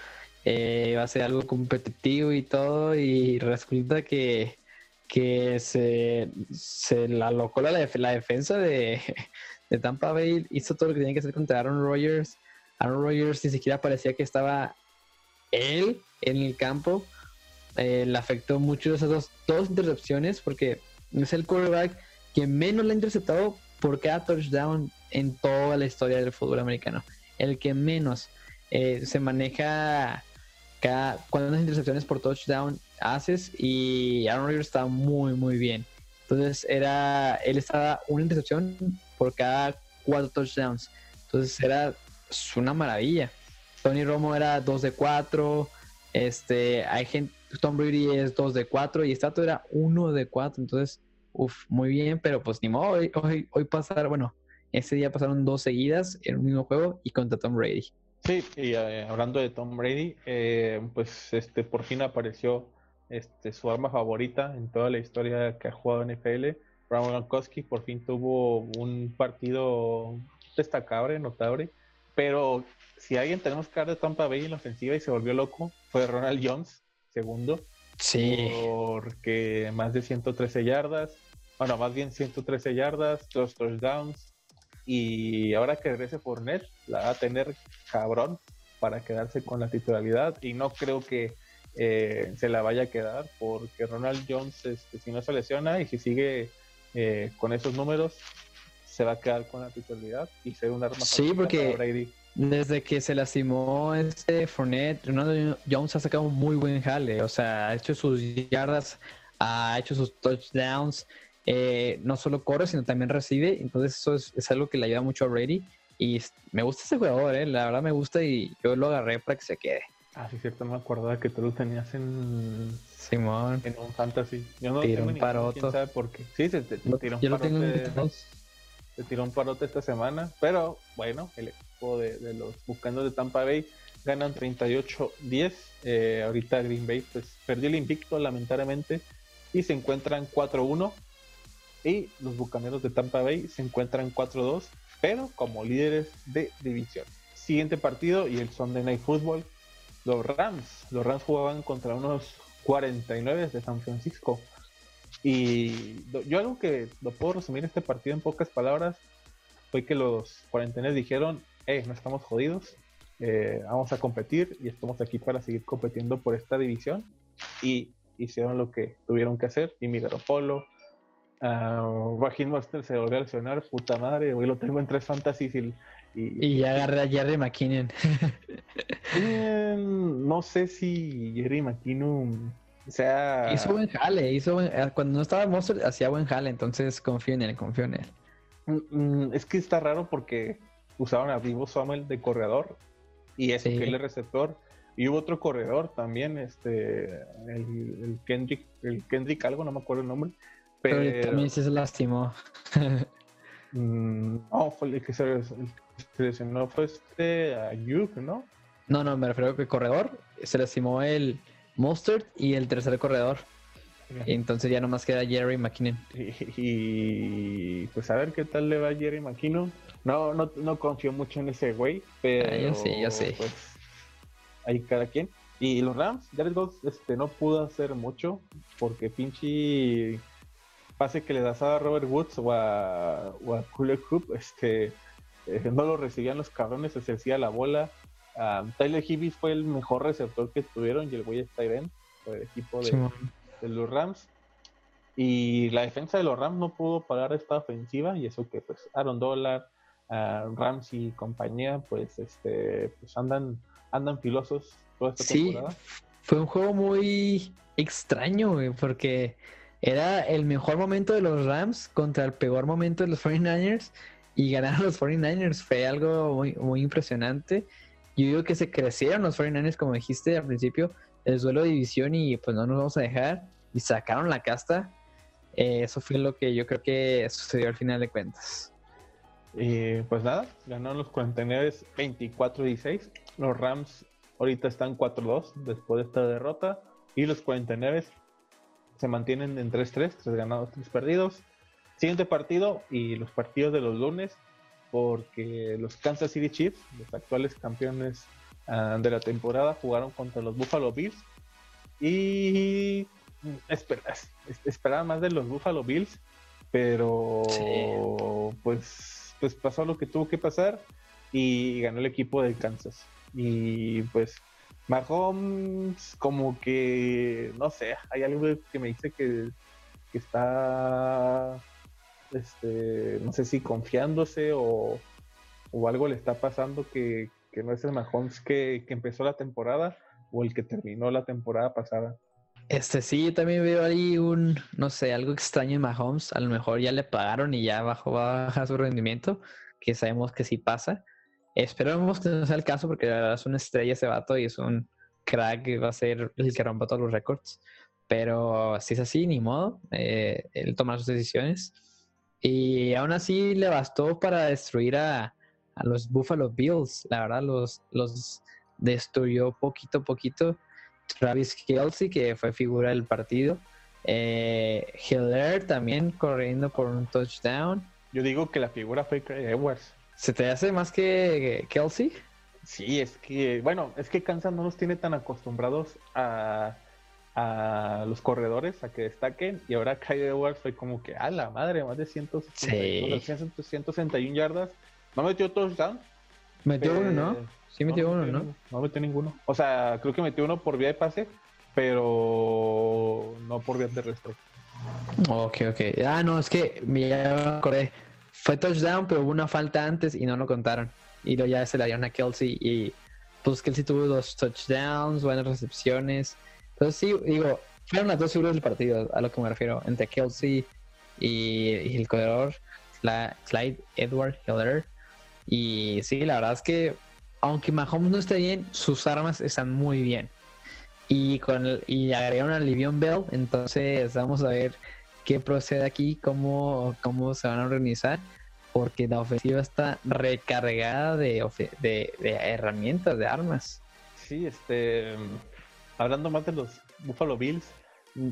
eh, iba a ser algo competitivo y todo, y resulta que, que se, se la alocó la, la defensa de, de, Tampa Bay, hizo todo lo que tenía que hacer contra Aaron Rodgers. Aaron Rodgers ni siquiera parecía que estaba él en el campo. Eh, le afectó mucho esas dos, dos intercepciones porque es el quarterback que menos le ha interceptado por cada touchdown en toda la historia del fútbol americano. El que menos eh, se maneja cada cuántas intercepciones por touchdown haces y Aaron Rodgers estaba muy muy bien. Entonces era él estaba una intercepción por cada cuatro touchdowns. Entonces era una maravilla. Tony Romo era 2 de 4, este hay gente Tom Brady es 2 de 4 y Stato era 1 de 4, entonces Uf, muy bien, pero pues ni modo, hoy, hoy, hoy pasar, bueno, ese día pasaron dos seguidas en un mismo juego y contra Tom Brady. Sí, y eh, hablando de Tom Brady, eh, pues este por fin apareció este su arma favorita en toda la historia que ha jugado en NFL. Brown Gronkowski por fin tuvo un partido destacable, notable, pero si alguien tenemos que hablar de Tampa Bay en la ofensiva y se volvió loco, fue Ronald Jones, segundo. Sí. Porque más de 113 yardas, bueno, más bien 113 yardas, dos touchdowns. Y ahora que regrese Fournette, la va a tener cabrón para quedarse con la titularidad. Y no creo que eh, se la vaya a quedar, porque Ronald Jones, este, si no se lesiona y si sigue eh, con esos números, se va a quedar con la titularidad y ser un arma sí, porque Brady. Desde que se lastimó este Fournette, Ronald Jones ha sacado un muy buen jale. O sea, ha hecho sus yardas, ha hecho sus touchdowns. Eh, no solo corre, sino también recibe. Entonces, eso es, algo que le ayuda mucho a Brady. Y me gusta ese jugador, eh. la verdad me gusta y yo lo agarré para que se quede. Ah, sí, cierto, no me acordaba que tú lo tenías en. Simón. En un fantasy. Yo no tiró un parote. ¿Quién sabe por qué? Sí, se, tiró un yo parote. Lo tengo se tiró un parote esta semana. Pero bueno, el de, los Buscando de Tampa Bay ganan 38-10. Eh, ahorita Green Bay pues perdió el invicto lamentablemente y se encuentran 4-1. Y los Bucaneros de Tampa Bay se encuentran 4-2, pero como líderes de división. Siguiente partido y el Sunday Night Football. Los Rams. Los Rams jugaban contra unos 49 de San Francisco. Y yo algo que lo puedo resumir este partido en pocas palabras fue que los cuarentenes dijeron, no estamos jodidos, eh, vamos a competir y estamos aquí para seguir compitiendo por esta división. Y hicieron lo que tuvieron que hacer. Y mi Polo, uh, Raheem Master se volvió a lesionar, puta madre, hoy lo tengo en tres fantasies y... Y, ya agarré a Jerry McKinnon. No sé si Jerry McKinnon sea... Hizo buen jale, hizo eh, cuando no estaba Monster hacía buen jale, entonces confío en él, confío en él. Mm, mm, es que está raro porque usaron a Vivo Samuel de corredor y ese que el receptor. Y hubo otro corredor también, este, el, Kendrick, el Kendrick algo, no me acuerdo el nombre. Pero, también se lastimó. Mm, no, fue el que se, lesionó fue este Ayuk, ¿no? No, no, me refiero a que el corredor se lastimó el Mustard y el tercer corredor. entonces ya nomás queda Jerry McKinnon. Y, pues a ver qué tal le va a Jerry McKinnon. No, no, no confío mucho en ese güey, pero. Ah, yo sí, yo sí. Pues, ahí cada quien. Y los Rams, Jared Goff este, no pudo hacer mucho porque pinche pase que le das a Robert Woods o a, o a Cooler Coop, este, eh, no lo recibían los cabrones, se hacía la bola. Tyler Hibbs fue el mejor receptor que tuvieron y el güey está Tyren, el equipo de, de los Rams. Y la defensa de los Rams no pudo pagar esta ofensiva y eso que pues Aaron Dollar, uh, Ramsey y compañía pues este pues andan andan filosos toda esta sí, Fue un juego muy extraño, porque era el mejor momento de los Rams contra el peor momento de los 49ers y ganaron los 49ers. Fue algo muy, muy impresionante. Yo digo que se crecieron los 49ers, como dijiste al principio, el duelo de división y pues no nos vamos a dejar. Y sacaron la casta. Eh, eso fue lo que yo creo que sucedió al final de cuentas. Y pues nada, ganaron los 49 24-16. Los Rams ahorita están 4-2 después de esta derrota. Y los 49 se mantienen en 3-3, 3 ganados, 3 perdidos. Siguiente partido y los partidos de los lunes, porque los Kansas City Chiefs, los actuales campeones uh, de la temporada, jugaron contra los Buffalo Bills. Y esperas, esperaba más de los Buffalo Bills, pero pues, pues pasó lo que tuvo que pasar y ganó el equipo de Kansas. Y pues Mahomes como que, no sé, hay algo que me dice que, está, este, no sé si confiándose o, algo le está pasando que, no es el Mahomes que, que, empezó la temporada o el que terminó la temporada pasada. Este sí, yo también veo ahí un, no sé, algo extraño en Mahomes. A lo mejor ya le pagaron y ya bajó baja su rendimiento, que sabemos que sí pasa. Esperemos que no sea el caso porque la verdad es una estrella ese vato y es un crack que va a ser el que rompa todos los récords. Pero si es así, ni modo. Eh, él toma sus decisiones. Y aún así le bastó para destruir a, los Buffalo Bills. La verdad, los, los destruyó poquito a poquito. Travis Kelsey, que fue figura del partido. Eh, Hiller también corriendo por un touchdown. Yo digo que la figura fue Edwards. ¿Se te hace más que Kelsey? Sí, es que, bueno, es que Kansas no nos tiene tan acostumbrados a, los corredores a que destaquen y ahora Kyle Edwards fue como que, a la madre, más de 161 yardas. No metió touchdown. Metió uno, ¿no? Sí metió uno, ¿no? No metió ninguno. O sea, creo que metió uno por vía de pase, pero no por vía terrestre. Ok, ok. Ah, no, es que ya acordé fue touchdown, pero hubo una falta antes y no lo contaron. Y luego ya se la dieron a Kelsey y pues Kelsey tuvo dos touchdowns, buenas recepciones. Entonces sí, digo, fueron las dos figuras del partido, a lo que me refiero, entre Kelsey y, el corredor Clyde Edward Hiller. Y sí, la verdad es que aunque Mahomes no esté bien, sus armas están muy bien. Y con el, y agregaron a Livion Bell, entonces vamos a ver qué procede aquí, cómo, cómo se van a organizar, porque la ofensiva está recargada de, de, herramientas, de armas. Sí, este, hablando más de los Buffalo Bills,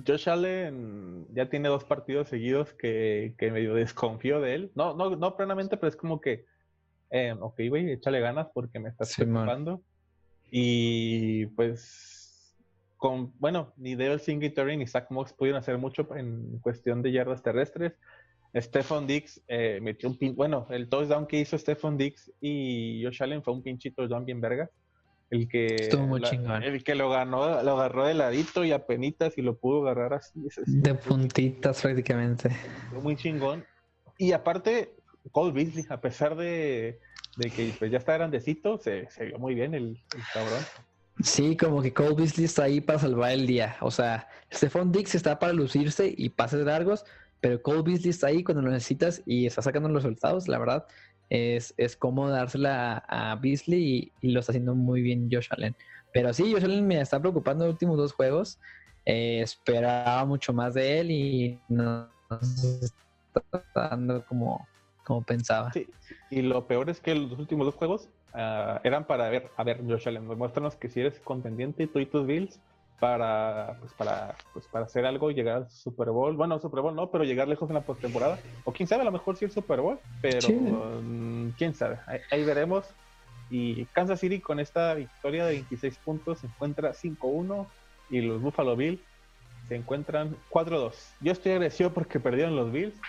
Josh Allen ya tiene dos partidos seguidos que, que medio desconfío de él. No, no, no plenamente, pero es como que, eh, ok, güey, échale ganas porque me estás preocupando. Y pues con, bueno, ni Dale Singletary ni Zach Mox pudieron hacer mucho en cuestión de yardas terrestres. Stephen Dix eh, metió un pin, bueno, el touchdown que hizo Stephen Dix y Josh Allen fue un pinchito touchdown bien verga. El que, el que lo ganó, lo agarró de ladito y a penitas y lo pudo agarrar así. de puntitas prácticamente. Muy chingón. Y aparte, Cole Beasley, a pesar de, que pues, ya está grandecito, se, se vio muy bien el cabrón. Sí, como que Cole Beasley está ahí para salvar el día. O sea, Stephon Dix está para lucirse y pases largos, pero Cole Beasley está ahí cuando lo necesitas y está sacando los resultados. La verdad, es, es cómodo dársela a, Beasley y, lo está haciendo muy bien Josh Allen. Pero sí, Josh Allen me está preocupando los últimos dos juegos. Eh, esperaba mucho más de él y no está dando como, como pensaba. Sí, y lo peor es que los últimos dos juegos Ah, eran para ver, a ver, Josh Allen, muéstranos que si eres contendiente tú y tus Bills para, pues para, pues para hacer algo y llegar al Super Bowl. Bueno, Super Bowl no, pero llegar lejos en la postemporada. O quién sabe, a lo mejor sí el Super Bowl, pero mm, quién sabe. Ahí, veremos. Y Kansas City con esta victoria de 26 puntos se encuentra 5-1 y los Buffalo Bills se encuentran 4-2. Yo estoy agradecido porque perdieron los Bills,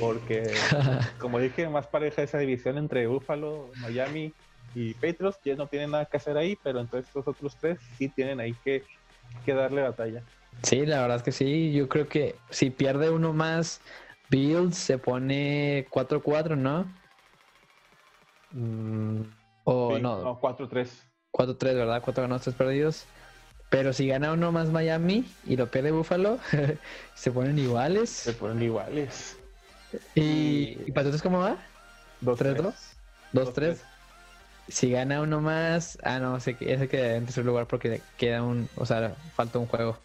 porque como dije, más pareja esa división entre Buffalo, Miami y Patriots, que no tienen nada que hacer ahí, pero entonces estos otros tres sí tienen ahí que, que darle batalla. Sí, la verdad es que sí. Yo creo que si pierde uno más, Bills se pone 4-4, ¿no? Mm, O sí, no, 4-3. 4-3, ¿verdad? 4 ganados, 3 perdidos. Pero si gana uno más Miami y lo pierde Buffalo, se ponen Se iguales. ponen iguales. ¿Y, ¿y Patriotas cómo va? 2-3. 2-3. 2-3. Si gana uno más, ah, no, ese, ese queda en tercer lugar porque queda un, o sea, falta un juego.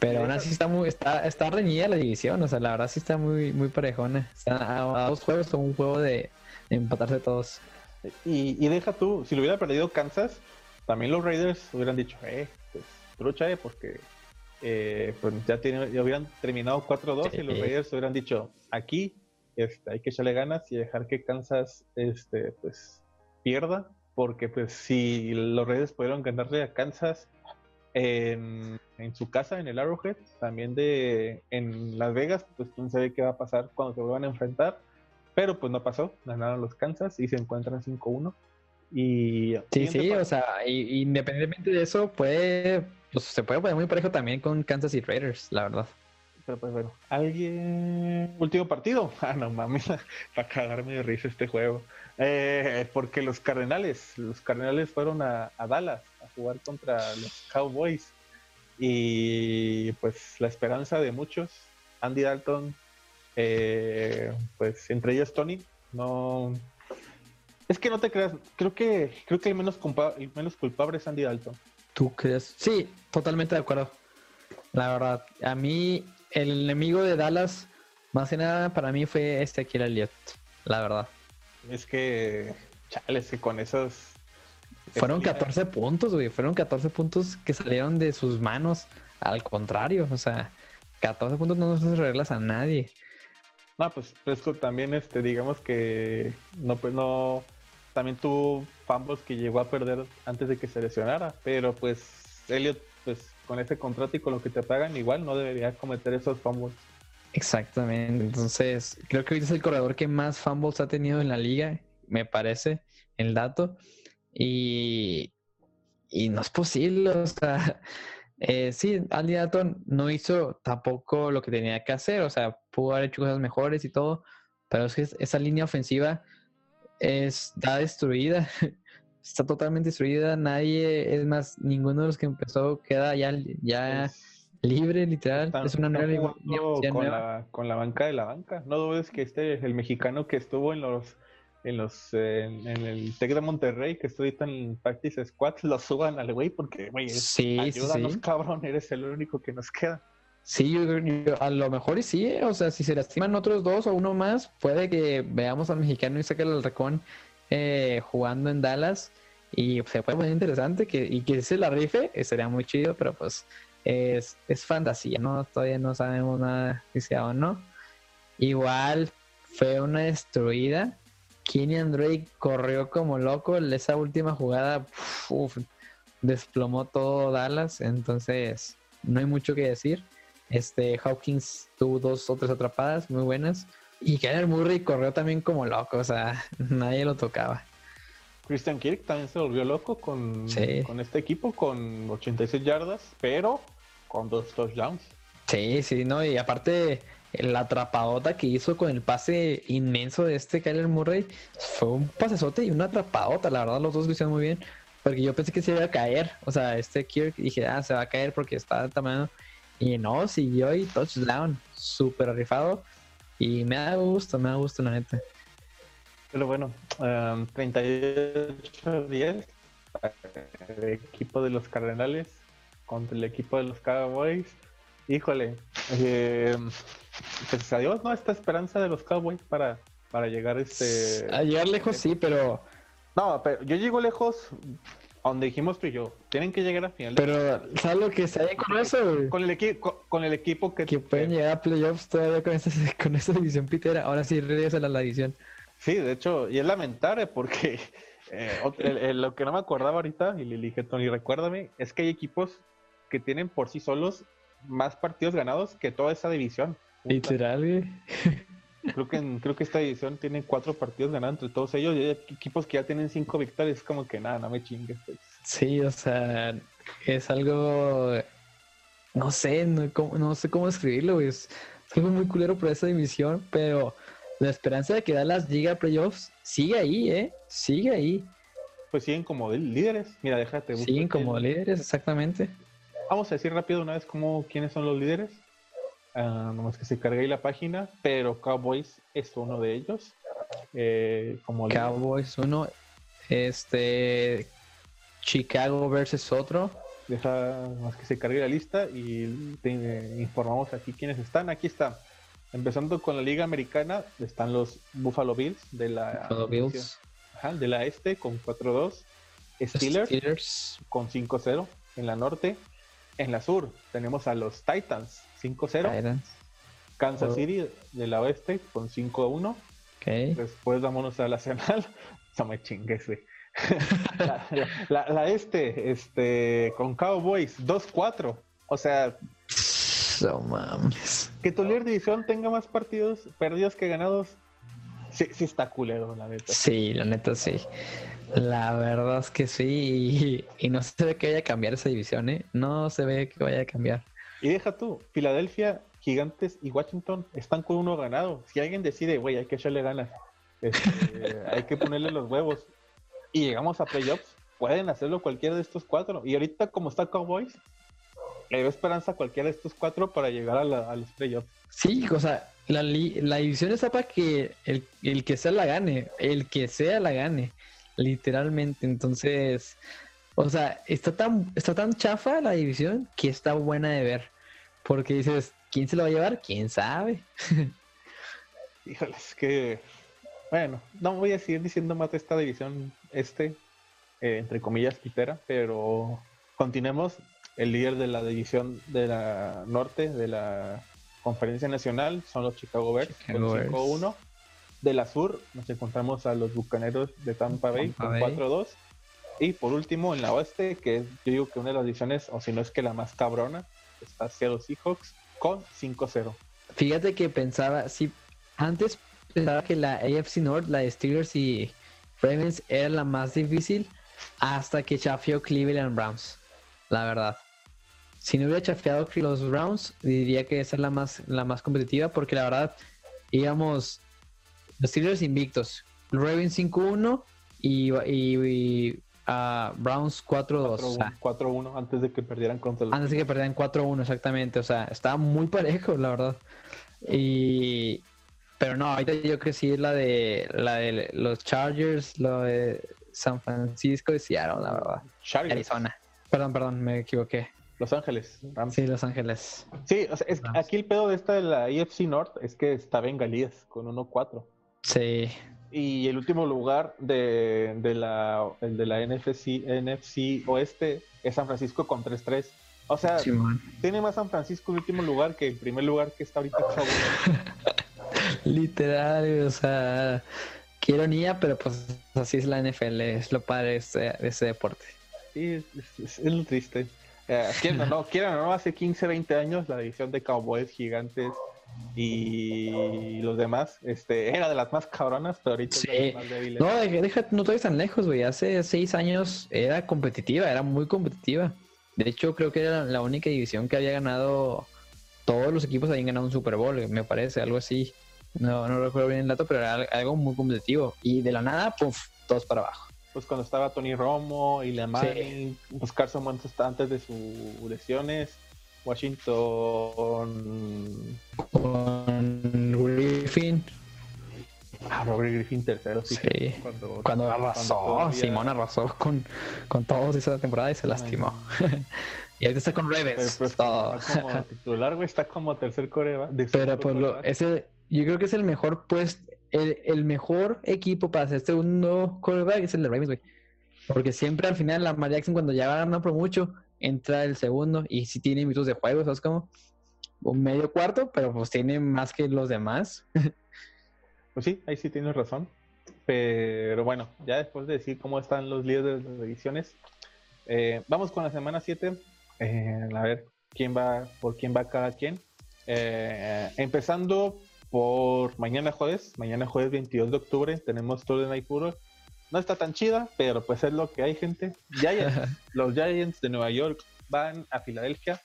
Pero aún así está muy, está, está reñida la división, o sea, la verdad sí está muy, muy parejona. Está a, a dos juegos o un juego de, de empatarse todos. Y, y deja tú, si lo hubiera perdido Kansas, también los Raiders hubieran dicho, eh, pues trucha, eh, porque eh, pues ya, tiene, ya hubieran terminado 4-2 y los Sí. Raiders hubieran dicho, aquí este, hay que echarle ganas y dejar que Kansas este, pues pierda, porque pues si los Raiders pudieron ganarle a Kansas en, en su casa, en el Arrowhead, también de en Las Vegas, pues quién sabe qué va a pasar cuando se vuelvan a enfrentar. Pero pues no pasó, ganaron los Kansas y se encuentran 5-1. Y Sí, sí, o sea, y- independientemente de eso, puede, pues, se puede poner muy parejo también con Kansas y Raiders, la verdad. Pero pues bueno, alguien. Último partido. Ah, no mames, para cagarme de risa este juego. Eh, porque los Cardenales, los Cardenales fueron a, Dallas a jugar contra los Cowboys. Y pues la esperanza de muchos, Andy Dalton, eh, pues entre ellos Tony, no. Es que no te creas, creo que creo que el menos, el menos culpable es Andy Dalton. ¿Tú crees? Sí, totalmente de acuerdo. La verdad, a mí el enemigo de Dallas, más que nada para mí fue este Akira Elliott, la verdad. Es que, chales, que con esos. Fueron Mira, 14 puntos, güey, fueron 14 puntos que salieron de sus manos. Al contrario, o sea, 14 puntos no nos reglas a nadie. No, pues Prescott también, este, digamos que no, pues no, también tuvo fumbles que llegó a perder antes de que se lesionara, pero pues Elliot, pues con ese contrato y con lo que te pagan, igual no debería cometer esos fumbles. Exactamente, entonces creo que hoy es el corredor que más fumbles ha tenido en la liga, me parece, el dato. Y, y no es posible, o sea, eh, sí, Andy no hizo tampoco lo que tenía que hacer, o sea, pudo haber hecho cosas mejores y todo, pero es que es- esa línea ofensiva está destruida, está totalmente destruida, nadie, es más, ninguno de los que empezó queda ya, ya Es- libre, literal, están- es una nueva con la, con la banca de la banca. No dudes que este, el mexicano que estuvo en los en los eh, en, en el Tec de Monterrey, que estoy en Practice Squad, lo suban al güey porque, güey, Sí, ayúdanos, sí. cabrón, eres el único que nos queda. Sí, yo, yo- a lo mejor y sí, ¿eh? o sea, si se lastiman otros dos o uno más, puede que veamos al mexicano y saque el recón eh, jugando en Dallas y se puede poner interesante que, y que se la rife, eh, sería muy chido, pero pues es, es fantasía, ¿no? Todavía no sabemos nada si sea o no. Igual fue una destruida. Kenyan Drake corrió como loco, esa última jugada desplomó todo Dallas, entonces no hay mucho que decir. Este Hawkins tuvo dos o tres atrapadas muy buenas. Y Kyler Murray corrió también como loco, o sea, nadie lo tocaba. Christian Kirk también se volvió loco con, Sí. con este equipo, con 86 yardas, pero con dos touchdowns. Sí, sí, no, y aparte la atrapadota que hizo con el pase inmenso de este Kyler Murray fue un pasesote y una atrapadota, la verdad los dos lo hicieron muy bien, porque yo pensé que se iba a caer, o sea, este Kirk dije, ah, se va a caer porque está de tamaño, y no, siguió y touchdown, súper rifado, y me da gusto, me da gusto la neta. Pero bueno, um, 38-10 para el equipo de los Cardenales contra el equipo de los Cowboys. Híjole, eh, pues adiós, ¿no? Esta esperanza de los Cowboys para, para llegar este... A llegar lejos sí, pero No, pero yo llego lejos a donde dijimos tú y yo. Tienen que llegar a final. de- pero ¿sabes lo que se con eso? güey? Con el, equi- con, con el equipo que... Que pueden llegar a playoffs todavía con esa, con esa división pitera. Ahora sí regresa a la división. Sí, de hecho, y es lamentable porque eh, ot- el- el- lo que no me acordaba ahorita, y le dije, Tony, recuérdame, es que hay equipos que tienen por sí solos más partidos ganados que toda esa división. Literal, güey. Creo que, en- creo que esta división tiene cuatro partidos ganados entre todos ellos y hay equipos que ya tienen cinco victorias. Es como que nada, no me chingues. pues. Sí, o sea, es algo no sé, no, sé cómo escribirlo, güey. Es, algo muy culero por esa división, pero la esperanza de que Dallas llegue a playoffs sigue ahí, ¿eh? Sigue ahí. Pues siguen como líderes. Mira, déjate. Siguen como líderes, exactamente. Vamos a decir rápido una vez cómo, quiénes son los líderes. Uh, nomás que se cargue ahí la página, pero Cowboys es uno de ellos. Eh, como Cowboys uno, este Chicago versus otro. Deja más que se cargue la lista y te informamos aquí quiénes están. Aquí está. Empezando con la Liga Americana, están los Buffalo Bills de la, Bills. de la Este con 4-2. Steelers, con 5-0 en la Norte. En la Sur tenemos a los Titans 5-0. Kansas City de la Oeste con 5-1. Después vámonos a la Nacional. No me chingues, güey. la, este, este, con Cowboys 2-4. O sea, no mames. Que tu líder división tenga más partidos perdidos que ganados. Sí, sí está culero, la neta. Sí, la neta sí. La verdad es que sí. Y, no se ve que vaya a cambiar esa división, ¿eh? No se ve que vaya a cambiar. Y deja tú, Filadelfia, Gigantes y Washington están con uno ganado. Si alguien decide, güey, hay que echarle ganas, este, hay que ponerle los huevos y llegamos a playoffs, pueden hacerlo cualquiera de estos cuatro. Y ahorita, como está Cowboys, le doy esperanza a cualquiera de estos cuatro para llegar a, los playoffs. Sí, o sea, la, la división está para que el, que sea la gane, el que sea la gane, literalmente. Entonces, o sea, está tan, está tan chafa la división que está buena de ver. Porque dices, ¿quién se lo va a llevar? ¿Quién sabe? Híjoles, que bueno, no voy a seguir diciendo más de esta división este, eh, entre comillas, quitera, pero continuemos. El líder de la división de la norte de la conferencia nacional son los Chicago Bears con 5-1. De la sur nos encontramos a los Bucaneros de Tampa Bay con 4-2. Y por último, en la oeste, que es, yo digo que una de las divisiones, o si no es que la más cabrona, está Seattle Seahawks con 5-0. Fíjate que pensaba, sí, antes pensaba que la AFC North, la de Steelers y Ravens, era la más difícil hasta que chafió Cleveland Browns, la verdad. Si no hubiera chafeado los Browns, diría que esa es la más, la más competitiva, porque la verdad, íbamos los Steelers invictos, Ravens 5-1 y, y, ah, Browns 4-2. 4-1 antes de que perdieran contra los... Antes de que perdieran 4-1, exactamente. O sea, estaba muy parejo, la verdad. Y, pero no, ahorita yo creo que sí es la de, la de los Chargers, lo de San Francisco y Seattle, la verdad. Chargers. Arizona. Perdón, perdón, me equivoqué. Los Ángeles. Sí, Los Ángeles. Sí, o sea, es, aquí el pedo de esta de la EFC North es que está Bengalíes con 1-4. Sí. Y el último lugar de, de la, el de la NFC, NFC Oeste es San Francisco con 3-3. O sea, tiene más San Francisco en último lugar que el primer lugar que está ahorita. Literal, o sea, qué ironía, pero pues así es la NFL, es lo padre de ese, deporte. Sí, es, lo triste. Eh, no, quieren o no, hace 15, 20 años la división de Cowboys gigantes y los demás, este, era de las más cabronas, pero ahorita es más débiles. No, deja, no estoy tan lejos, güey. Hace 6 años era competitiva, era muy competitiva. De hecho, creo que era la única división que había ganado, todos los equipos habían ganado un Super Bowl, me parece, algo así. No, no recuerdo bien el dato, pero era algo muy competitivo. Y de la nada, puff, todos para abajo. Pues cuando estaba Tony Romo y Lemar, sí. pues Carson Wentz antes de sus lesiones. Washington. Con Griffin. Ah, Robert Griffin tercero, sí. Cuando, arrasó, Simón arrasó con, con todos esa temporada y se lastimó. y ahorita está con Ravens. Pues, está como titular, güey, está como tercer corea. Pero pues lo, ese, yo creo que es el mejor pues el, el mejor equipo para hacer segundo quarterback es el de Ravens, güey. Porque siempre al final la Jackson cuando ya gana por mucho, entra el segundo y si tiene minutos de juego, ¿sabes cómo? Un medio cuarto, pero pues tiene más que los demás. pues sí, ahí sí tienes razón. Pero bueno, ya después de decir cómo están los líderes de las ediciones, eh, vamos con la semana 7. Eh, a ver quién va, por quién va cada quien. Eh, empezando por mañana jueves, mañana jueves 22 de octubre, tenemos Tour de Night Football. No está tan chida, pero pues es lo que hay, gente. Giants, los Giants de Nueva York van a Filadelfia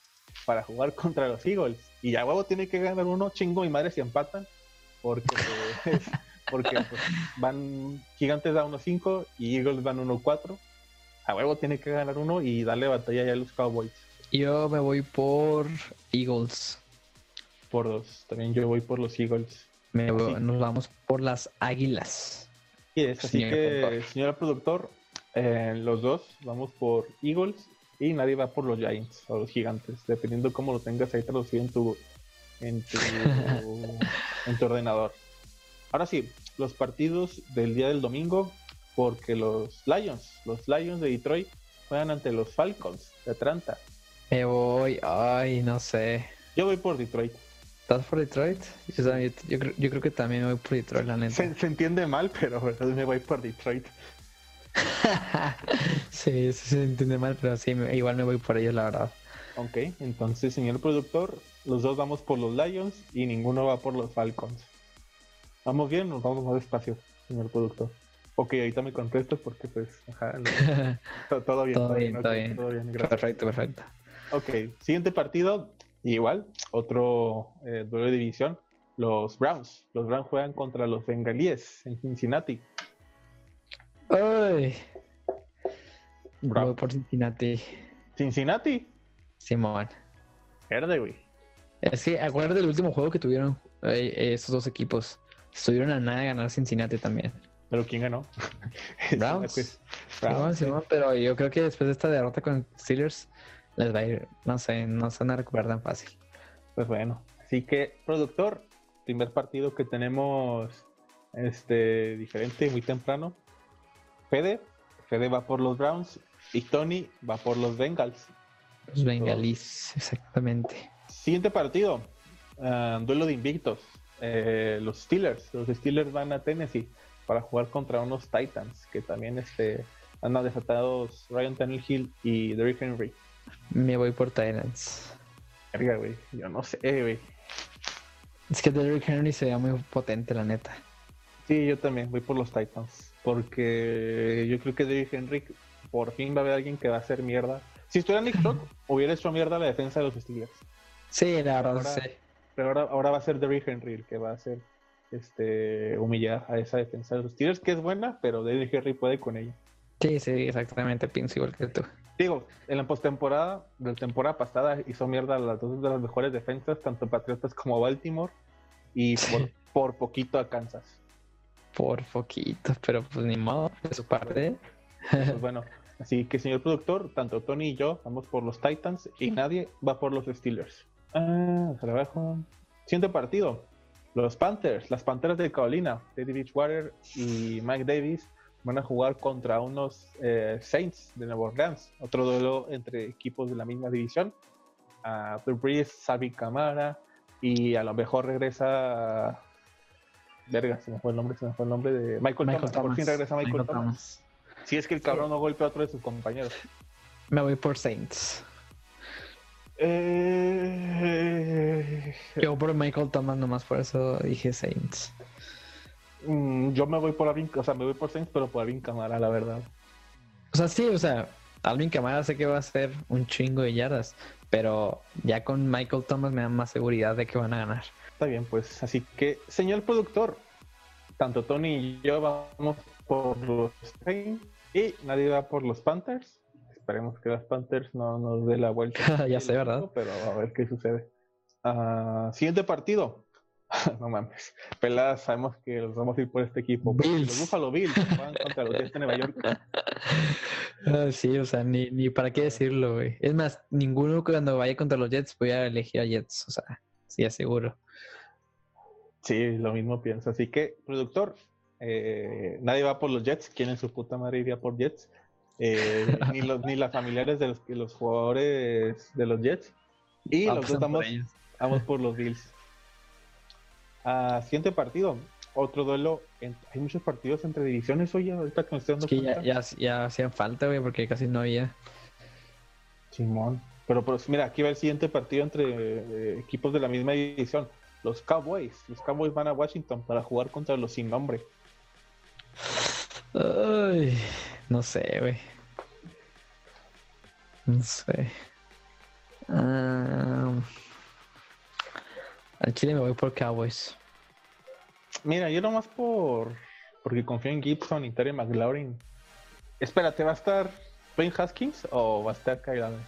para jugar contra los Eagles. Y a huevo tiene que ganar uno, chingo y madre si empatan, porque, pues, porque pues, van Gigantes a 1-5 y Eagles van 1-4. A huevo tiene que ganar uno y darle batalla ya a los Cowboys. Yo me voy por Eagles. Por dos. También yo voy por los Eagles. Me voy- nos vamos por las Águilas. Es, así Señor que, productor. señor productor, eh, los dos vamos por Eagles y nadie va por los Giants o los Gigantes, dependiendo cómo lo tengas ahí traducido en tu, en tu, en tu ordenador. Ahora sí, los partidos del día del domingo, porque los Lions, los Lions de Detroit juegan ante los Falcons de Atlanta. Me voy, ay, no sé. Yo voy por Detroit. ¿Estás por Detroit? Yo, también- yo creo, yo creo que también me voy por Detroit, la neta. Se, se entiende mal, pero ¿verdad? me voy por Detroit. sí, sí se entiende mal, pero sí, me- igual me voy por ellos, la verdad. Ok, entonces, señor productor, los dos vamos por los Lions y ninguno va por los Falcons. ¿Vamos bien? Nos vamos más despacio, señor productor. Ok, ahorita me contestas porque pues, ajá, no, to- todo bien, Todo bien, todo bien. todo bien, gracias. Perfecto, perfecto. Ok, siguiente partido, igual, otro eh, duelo de división, los Browns. Los Browns juegan contra los Bengalíes en Cincinnati. Ay, Browns. por Cincinnati. Cincinnati, Simón. verde, güey. Es que acuérdate del último juego que tuvieron eh, esos dos equipos. Estuvieron a nada de ganar Cincinnati también. Pero ¿quién ganó? Browns. Simón, Browns. Simón, pero yo creo que después de esta derrota con Steelers les va a ir, no sé, no se van a recuperar tan fácil. Pues bueno, así que productor, primer partido que tenemos este diferente, muy temprano. Fede, Fede va por los Browns y Tony va por los Bengals. Los bengalís, exactamente. Siguiente partido, ah, duelo de invictos. Eh, los Steelers, los Steelers van a Tennessee para jugar contra unos Titans que también este, andan desatados Ryan Tannehill y Derrick Henry. Me voy por Titans. Verga, güey, yo no sé, güey. Es que Derrick Henry se ve muy potente, la neta. Sí, yo también voy por los Titans. Porque yo creo que Derrick Henry por fin va a haber alguien que va a hacer mierda. Si estuviera Nick Chubb, hubiera hecho mierda la defensa de los Steelers. Sí, la verdad, Ahora- sí. Pero ahora, ahora va a ser Derrick Henry el que va a hacer este humillar a esa defensa de los Steelers, que es buena, pero Derrick Henry puede con ella. Sí, sí, exactamente. Pienso igual que tú. Digo, en la postemporada de la temporada pasada hizo mierda a las dos de las mejores defensas, tanto Patriotas como Baltimore, y por, por poquito a Kansas. Por poquito, pero pues ni modo, de su parte. Pues bueno, así que señor productor, tanto Tony y yo vamos por los Titans y nadie va por los Steelers. Ah, se abajo. Siguiente partido. Los Panthers, las Panteras de Carolina, Teddy Bridgewater y Mike Davis van a jugar contra unos eh, Saints de Nueva Orleans. Otro duelo entre equipos de la misma división. A Drew Brees, Camara y a lo mejor regresa... Verga, se me fue el nombre, se me fue el nombre de Michael, Thomas. Por fin regresa Michael, Thomas. Si es que el cabrón no golpea a otro de sus compañeros. Me voy por Saints. Eh, Yo por Michael Thomas nomás, por eso dije Saints. Mm, yo me voy por Alvin, o sea, me voy por Saints, pero por Alvin Camara, la verdad. O sea, sí, o sea, Alvin Kamara sé que va a hacer un chingo de yardas, pero ya con Michael Thomas me da más seguridad de que van a ganar. Está bien, pues. Así que, señor productor, tanto Tony y yo vamos por los Saints y nadie va por los Panthers. Esperemos que los Panthers no nos dé la vuelta. Ya sé, ¿verdad? Pero a ver qué sucede. Ah, siguiente partido. no mames. Peladas, sabemos que los vamos a ir por este equipo. Los Buffalo Bills juegan contra los Jets de Nueva York. Ah, sí, o sea, ni, ni para qué decirlo, güey. Es más, ninguno cuando vaya contra los Jets voy a elegir a Jets, o sea, sí, aseguro. Sí, lo mismo pienso. Así que, productor, eh, nadie va por los Jets. ¿Quién en su puta madre iría por Jets? Eh, ni, los, ni las familiares de los, los jugadores de los Jets. Y Ah, los pues, dos por vamos, vamos por los Bills. Ah, siguiente partido. Otro duelo. en- hay muchos partidos entre divisiones hoy, ahorita que me estoy dando Es que ya, cuenta. ya, ya hacían falta, güey, porque casi no había. Simón. Pero pues mira, aquí va el siguiente partido entre eh, equipos de la misma división. Los Cowboys. Los Cowboys van a Washington para jugar contra los sin nombre. Ay, no sé, güey. No sé. Ah, al Chile me voy por Cowboys. Mira, yo nomás por porque confío en Gibson y Terry McLaurin. Espérate, ¿va a estar Wayne Haskins o va a estar Kyle Allen?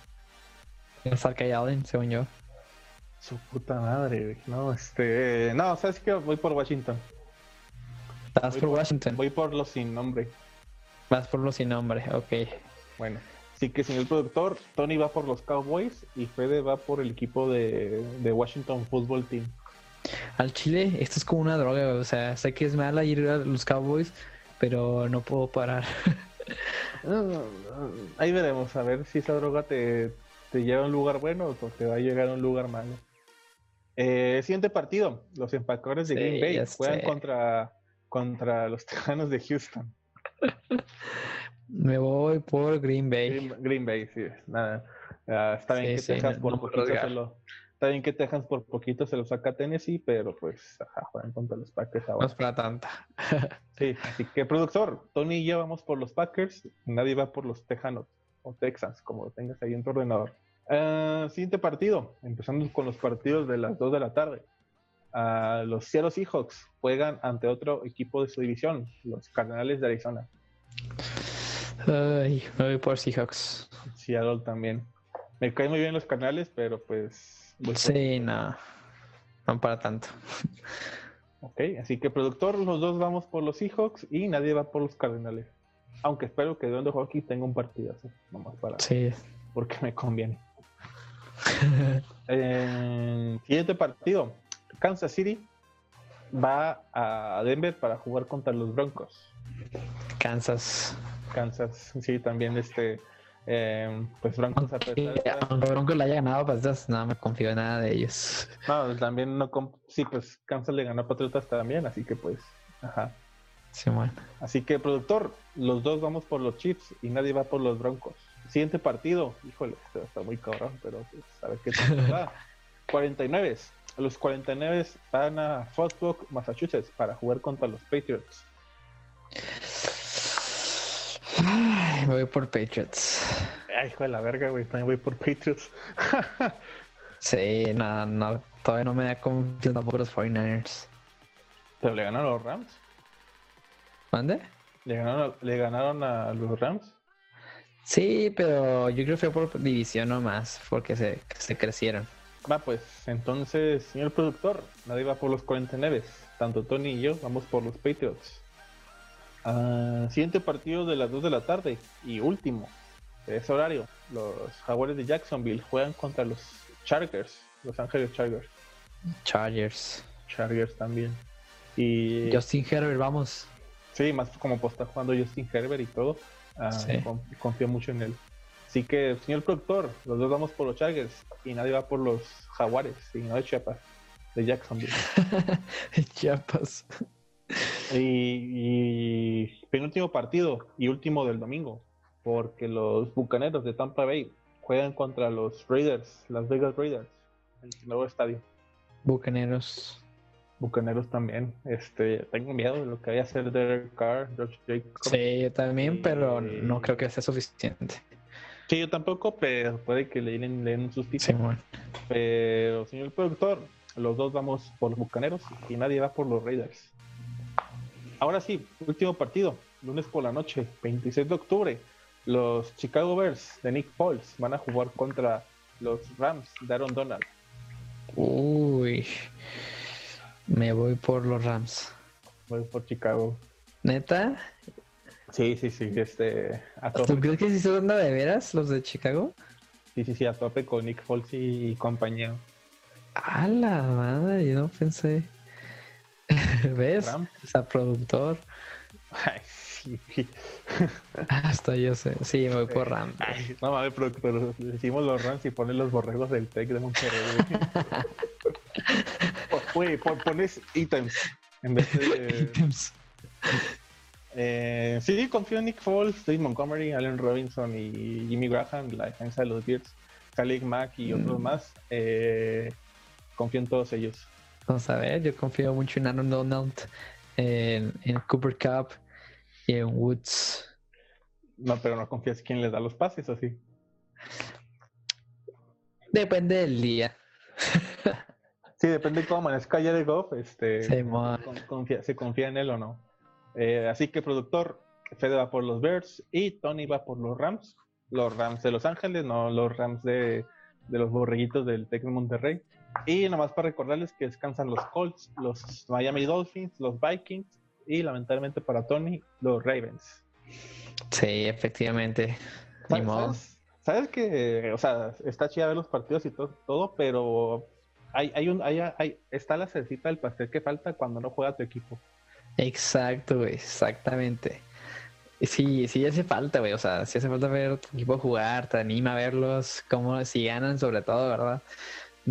Va a estar Kyle Allen, según yo. Su puta madre, güey. No, este. No, sabes que voy por Washington. ¿Vas Voy por Washington? Voy por los sin nombre. Vas por los sin nombre, ok. Bueno. Así que, señor productor, Tony va por los Cowboys y Fede va por el equipo de, de Washington Football Team. Al Chile, esto es como una droga, o sea, sé que es mala ir a los Cowboys, pero no puedo parar. Ahí veremos, a ver si esa droga te, te lleva a un lugar bueno o te va a llegar a un lugar malo. Eh, siguiente partido, los empacadores de Sí, Green Bay juegan sé. contra, contra los Tejanos de Houston. Me voy por Green Bay. Green, Green Bay, sí, nada. Ah, está bien Sí, que sí, Texas no- por no puedo poquito se arriesgar. lo, está bien que Texas por poquito se lo saca a Tennessee, pero pues ajá, juegan contra los Packers No ahora. es para tanta. Sí, así que productor, Tony y yo vamos por los Packers, nadie va por los Tejanos o Texans, como lo tengas ahí en tu ordenador. Ah, siguiente partido, empezando con los partidos de las 2 de la tarde. Ah, los Seattle Seahawks juegan ante otro equipo de su división, los Cardenales de Arizona. Ay, me voy por Seahawks. Seattle también. Me caen muy bien los Cardenales, pero pues... por- Sí, no. No para tanto. Ok, así que productor, los dos vamos por los Seahawks y nadie va por los Cardenales. Aunque espero que de Hockey tenga un partido así, nomás para... Sí. porque me conviene. Eh, siguiente partido. Kansas City va a Denver para jugar contra los Broncos. Kansas. Kansas, sí, también este, eh, pues Broncos a pesar de Aunque aunque Broncos la haya ganado, pues no me confío en nada de ellos. no, también no, sí, pues Kansas le ganó a Patriotas también, así que pues, ajá. Sí, bueno. Así que productor, los dos vamos por los Chiefs y nadie va por los Broncos. Siguiente partido, híjole, está muy cabrón, pero pues, a ver qué tal va. 49. Los 49 van a Foxbrook, Massachusetts, para jugar contra los Patriots. Me voy por Patriots. Ay, hijo de la verga, güey, también voy por Patriots. Sí, no, no, todavía no me da confianza tampoco los 49ers. pero le ganaron a los Rams. ¿Mande? Le ganaron, a- le ganaron a los Rams. Sí, pero yo creo que fue por división nomás, porque se, se crecieron. Va, pues, entonces, señor productor, nadie va por los 49. Tanto Tony y yo vamos por los Patriots. Ah, siguiente partido de las 2 de la tarde y último de ese horario. Los Jaguares de Jacksonville juegan contra los Chargers, Los Ángeles Chargers. Chargers. Chargers también. Y Justin Herbert, vamos. sí, más como pues, está jugando Justin Herbert y todo, ah, Sí. con- confío mucho en él. Así que, señor productor, los dos vamos por los Chargers y nadie va por los Jaguares, y no de Chiapas, de Jacksonville. Chiapas. Y, y penúltimo partido y último del domingo, porque los Bucaneros de Tampa Bay juegan contra los Raiders, las Vegas Raiders, en su nuevo estadio. Bucaneros. Bucaneros también. Este, tengo miedo de lo que vaya a hacer Derek Carr, George Jacobs. Sí, yo también, pero no creo que sea suficiente. Sí, yo tampoco, pero puede que le den, le den un sustito. Sí, bueno. Pero, señor productor, los dos vamos por los Bucaneros y nadie va por los Raiders. Ahora sí, último partido, lunes por la noche, 26 de octubre. Los Chicago Bears de Nick Foles van a jugar contra los Rams de Aaron Donald. Uy. Me voy por los Rams. Voy por Chicago. ¿Neta? Sí, sí, sí, este, a ¿Tú crees que sí son de veras los de Chicago? sí, sí, sí, a tope con Nick Foles y compañía. A la madre, yo no pensé. ¿Ves? Hasta productor. Ay, sí. Hasta yo sé. Sí, me voy por Rams. Ay, no mames, productor, decimos los Rams y pones los borregos del Tec de Monterrey. güey. Po- Güey, pon- pones ítems en vez de. Ítems. Eh, sí, confío en Nick Foles, Dave Montgomery, Allen Robinson y Jimmy Graham, la defensa de los Bears, Khalid Mack y otros Mm. más. Eh, confío en todos ellos. Vamos a ver, yo confío mucho en Aaron Donald, en, en Cooper Cup y en Woods. No, pero no confías quién les da los pases, así. Depende del día. sí, depende de cómo amanezca Jared Goff, este, Sí, con- confía- se confía en él o no. Eh, así que productor, Fede va por los Bears y Tony va por los Rams. Los Rams de Los Ángeles, no los Rams de, de los borreguitos del Tec de Monterrey. Y nomás para recordarles que descansan los Colts, los Miami Dolphins, los Vikings y lamentablemente para Tony, los Ravens. Sí, efectivamente. ¿Sabes, sabes- sabes que, o sea, está chida ver los partidos y todo, todo pero hay, hay un, hay, hay- está la cercita del pastel que falta cuando no juega tu equipo. Exacto, exactamente. Sí, sí hace falta, güey. O sea, sí hace falta ver tu equipo jugar, te anima a verlos, cómo si ganan, sobre todo, ¿verdad?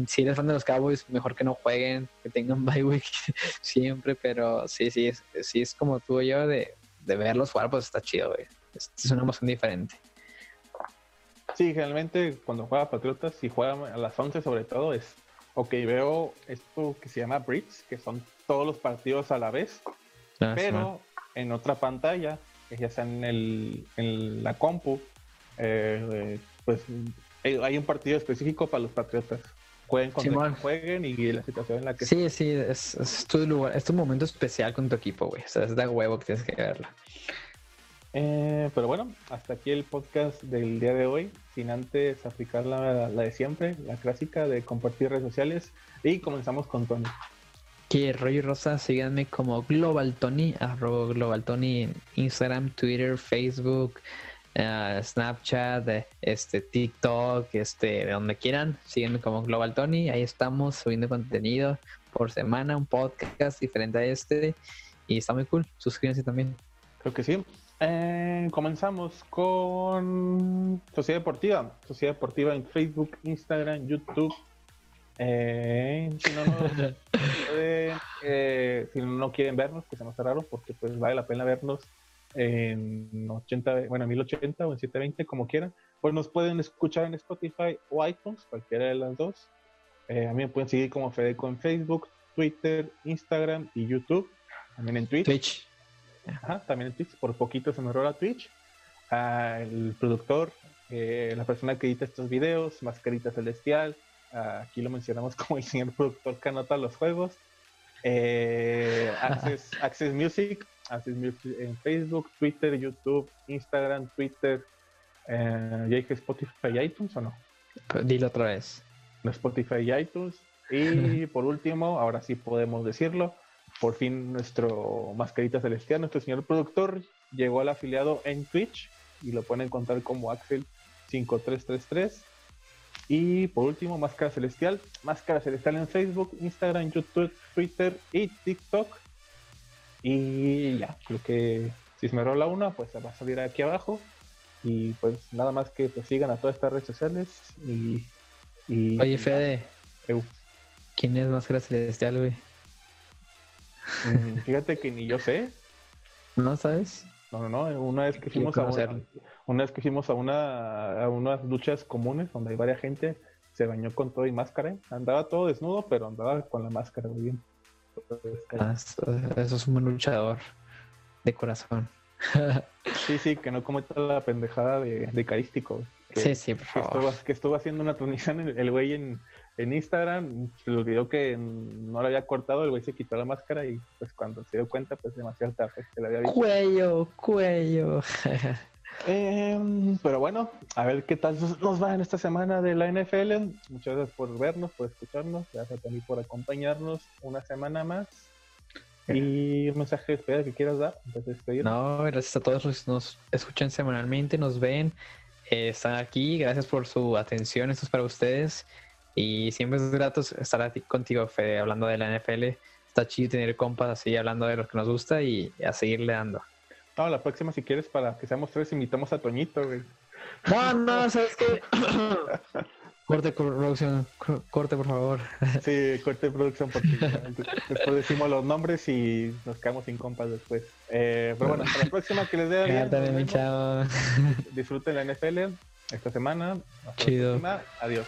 Si eres fan de los Cowboys, mejor que no jueguen, que tengan bye week siempre, pero sí, sí, es, sí es como tú y yo de, de verlos jugar, pues está chido, güey. Es, es una emoción diferente. Sí, generalmente cuando juega Patriotas y juega a las 11 sobre todo es, ok, veo esto que se llama Brits, que son todos los partidos a la vez, Ah, pero en otra pantalla, que ya sea en, el, en la compu, eh, eh, pues eh, hay un partido específico para los Patriotas. Jueguen cuando Simón. jueguen y la situación en la que Sí, sí, es, es tu lugar, es tu momento especial con tu equipo, güey. O sea, es de huevo que tienes que verlo. Eh, pero bueno, hasta aquí el podcast del día de hoy. Sin antes aplicar la, la de siempre, la clásica de compartir redes sociales. Y comenzamos con Tony. Que rollo rosa, síganme como Global Tony, arroba Global Tony en Instagram, Twitter, Facebook, eh, Snapchat, eh, este TikTok, este, de donde quieran, síganme como Global Tony, ahí estamos subiendo contenido por semana, un podcast diferente a este, y está muy cool, suscríbanse también. Creo que sí. Eh, comenzamos con Sociedad Deportiva. Sociedad Deportiva en Facebook, Instagram, YouTube. Eh, si, no, nos eh, no quieren vernos, que se nos raro, porque pues vale la pena vernos en 80, bueno, en 1080 o en 720, como quieran. Pues nos pueden escuchar en Spotify o iTunes, cualquiera de las dos. Eh, a mí me pueden seguir como Fedeco en Facebook, Twitter, Instagram y YouTube. También en Twitch. Twitch. Ajá, también en Twitch. Por poquito se me rola Twitch. Ah, el productor, eh, la persona que edita estos videos, Mascarita Celestial. ah, aquí lo mencionamos como el señor productor que anota los juegos. Eh, Access, Access Music, Access Music en Facebook, Twitter, YouTube, Instagram, Twitter. Eh, ¿Ya dije Spotify y iTunes o no? Dilo otra vez. no Spotify y iTunes. Y por último, ahora sí podemos decirlo, por fin nuestro mascarita celestial, nuestro señor productor, llegó al afiliado en Twitch y lo pueden encontrar como Axel5333. Y por último, Máscara Celestial, Máscara Celestial en Facebook, Instagram, YouTube, Twitter y TikTok. Y ya, creo que si se me rola una, pues va a salir aquí abajo. Y pues nada más que pues, sigan a todas estas redes sociales. Y, y Oye, Fede, Eu. ¿quién es Máscara Celestial, güey? Mm, Fíjate que ni yo sé. ¿No sabes? No, no, no. Una vez que fuimos a una, una vez que fuimos a una a unas luchas comunes donde hay varias gente, se bañó con todo y máscara. Andaba todo desnudo, pero andaba con la máscara muy bien. Eso, es un buen luchador de corazón. Sí, sí, que no cometa la pendejada de, de carístico. Que, Sí, sí, por que favor. estuvo, que estuvo haciendo una transmisión el güey en, en Instagram, se le olvidó que no lo había cortado, el güey se quitó la máscara y pues cuando se dio cuenta, pues demasiado tarde le había visto. Cuello, cuello. Em, pero bueno, a ver qué tal nos- va en esta semana de la NFL. Muchas gracias por vernos, por escucharnos. Gracias también por acompañarnos una semana más. Y un mensaje de despedida que quieras dar. No, gracias a todos los que nos escuchan semanalmente, nos ven, eh, están aquí. Gracias por su atención, esto es para ustedes. Y siempre es grato estar aquí contigo, Fede, hablando de la NFL. Está chido tener compas así hablando de lo que nos gusta y a seguirle dando. No, la próxima, si quieres, para que seamos tres, invitamos a Toñito, güey. No, no, ¿sabes qué? corte, producción, cor- corte, por favor. Sí, corte producción, porque después decimos los nombres y nos quedamos sin compas después. Eh, pero bueno, hasta la próxima, que les dé nos mi chavo. Disfruten la NFL esta semana. Hasta Chido. la próxima. Adiós.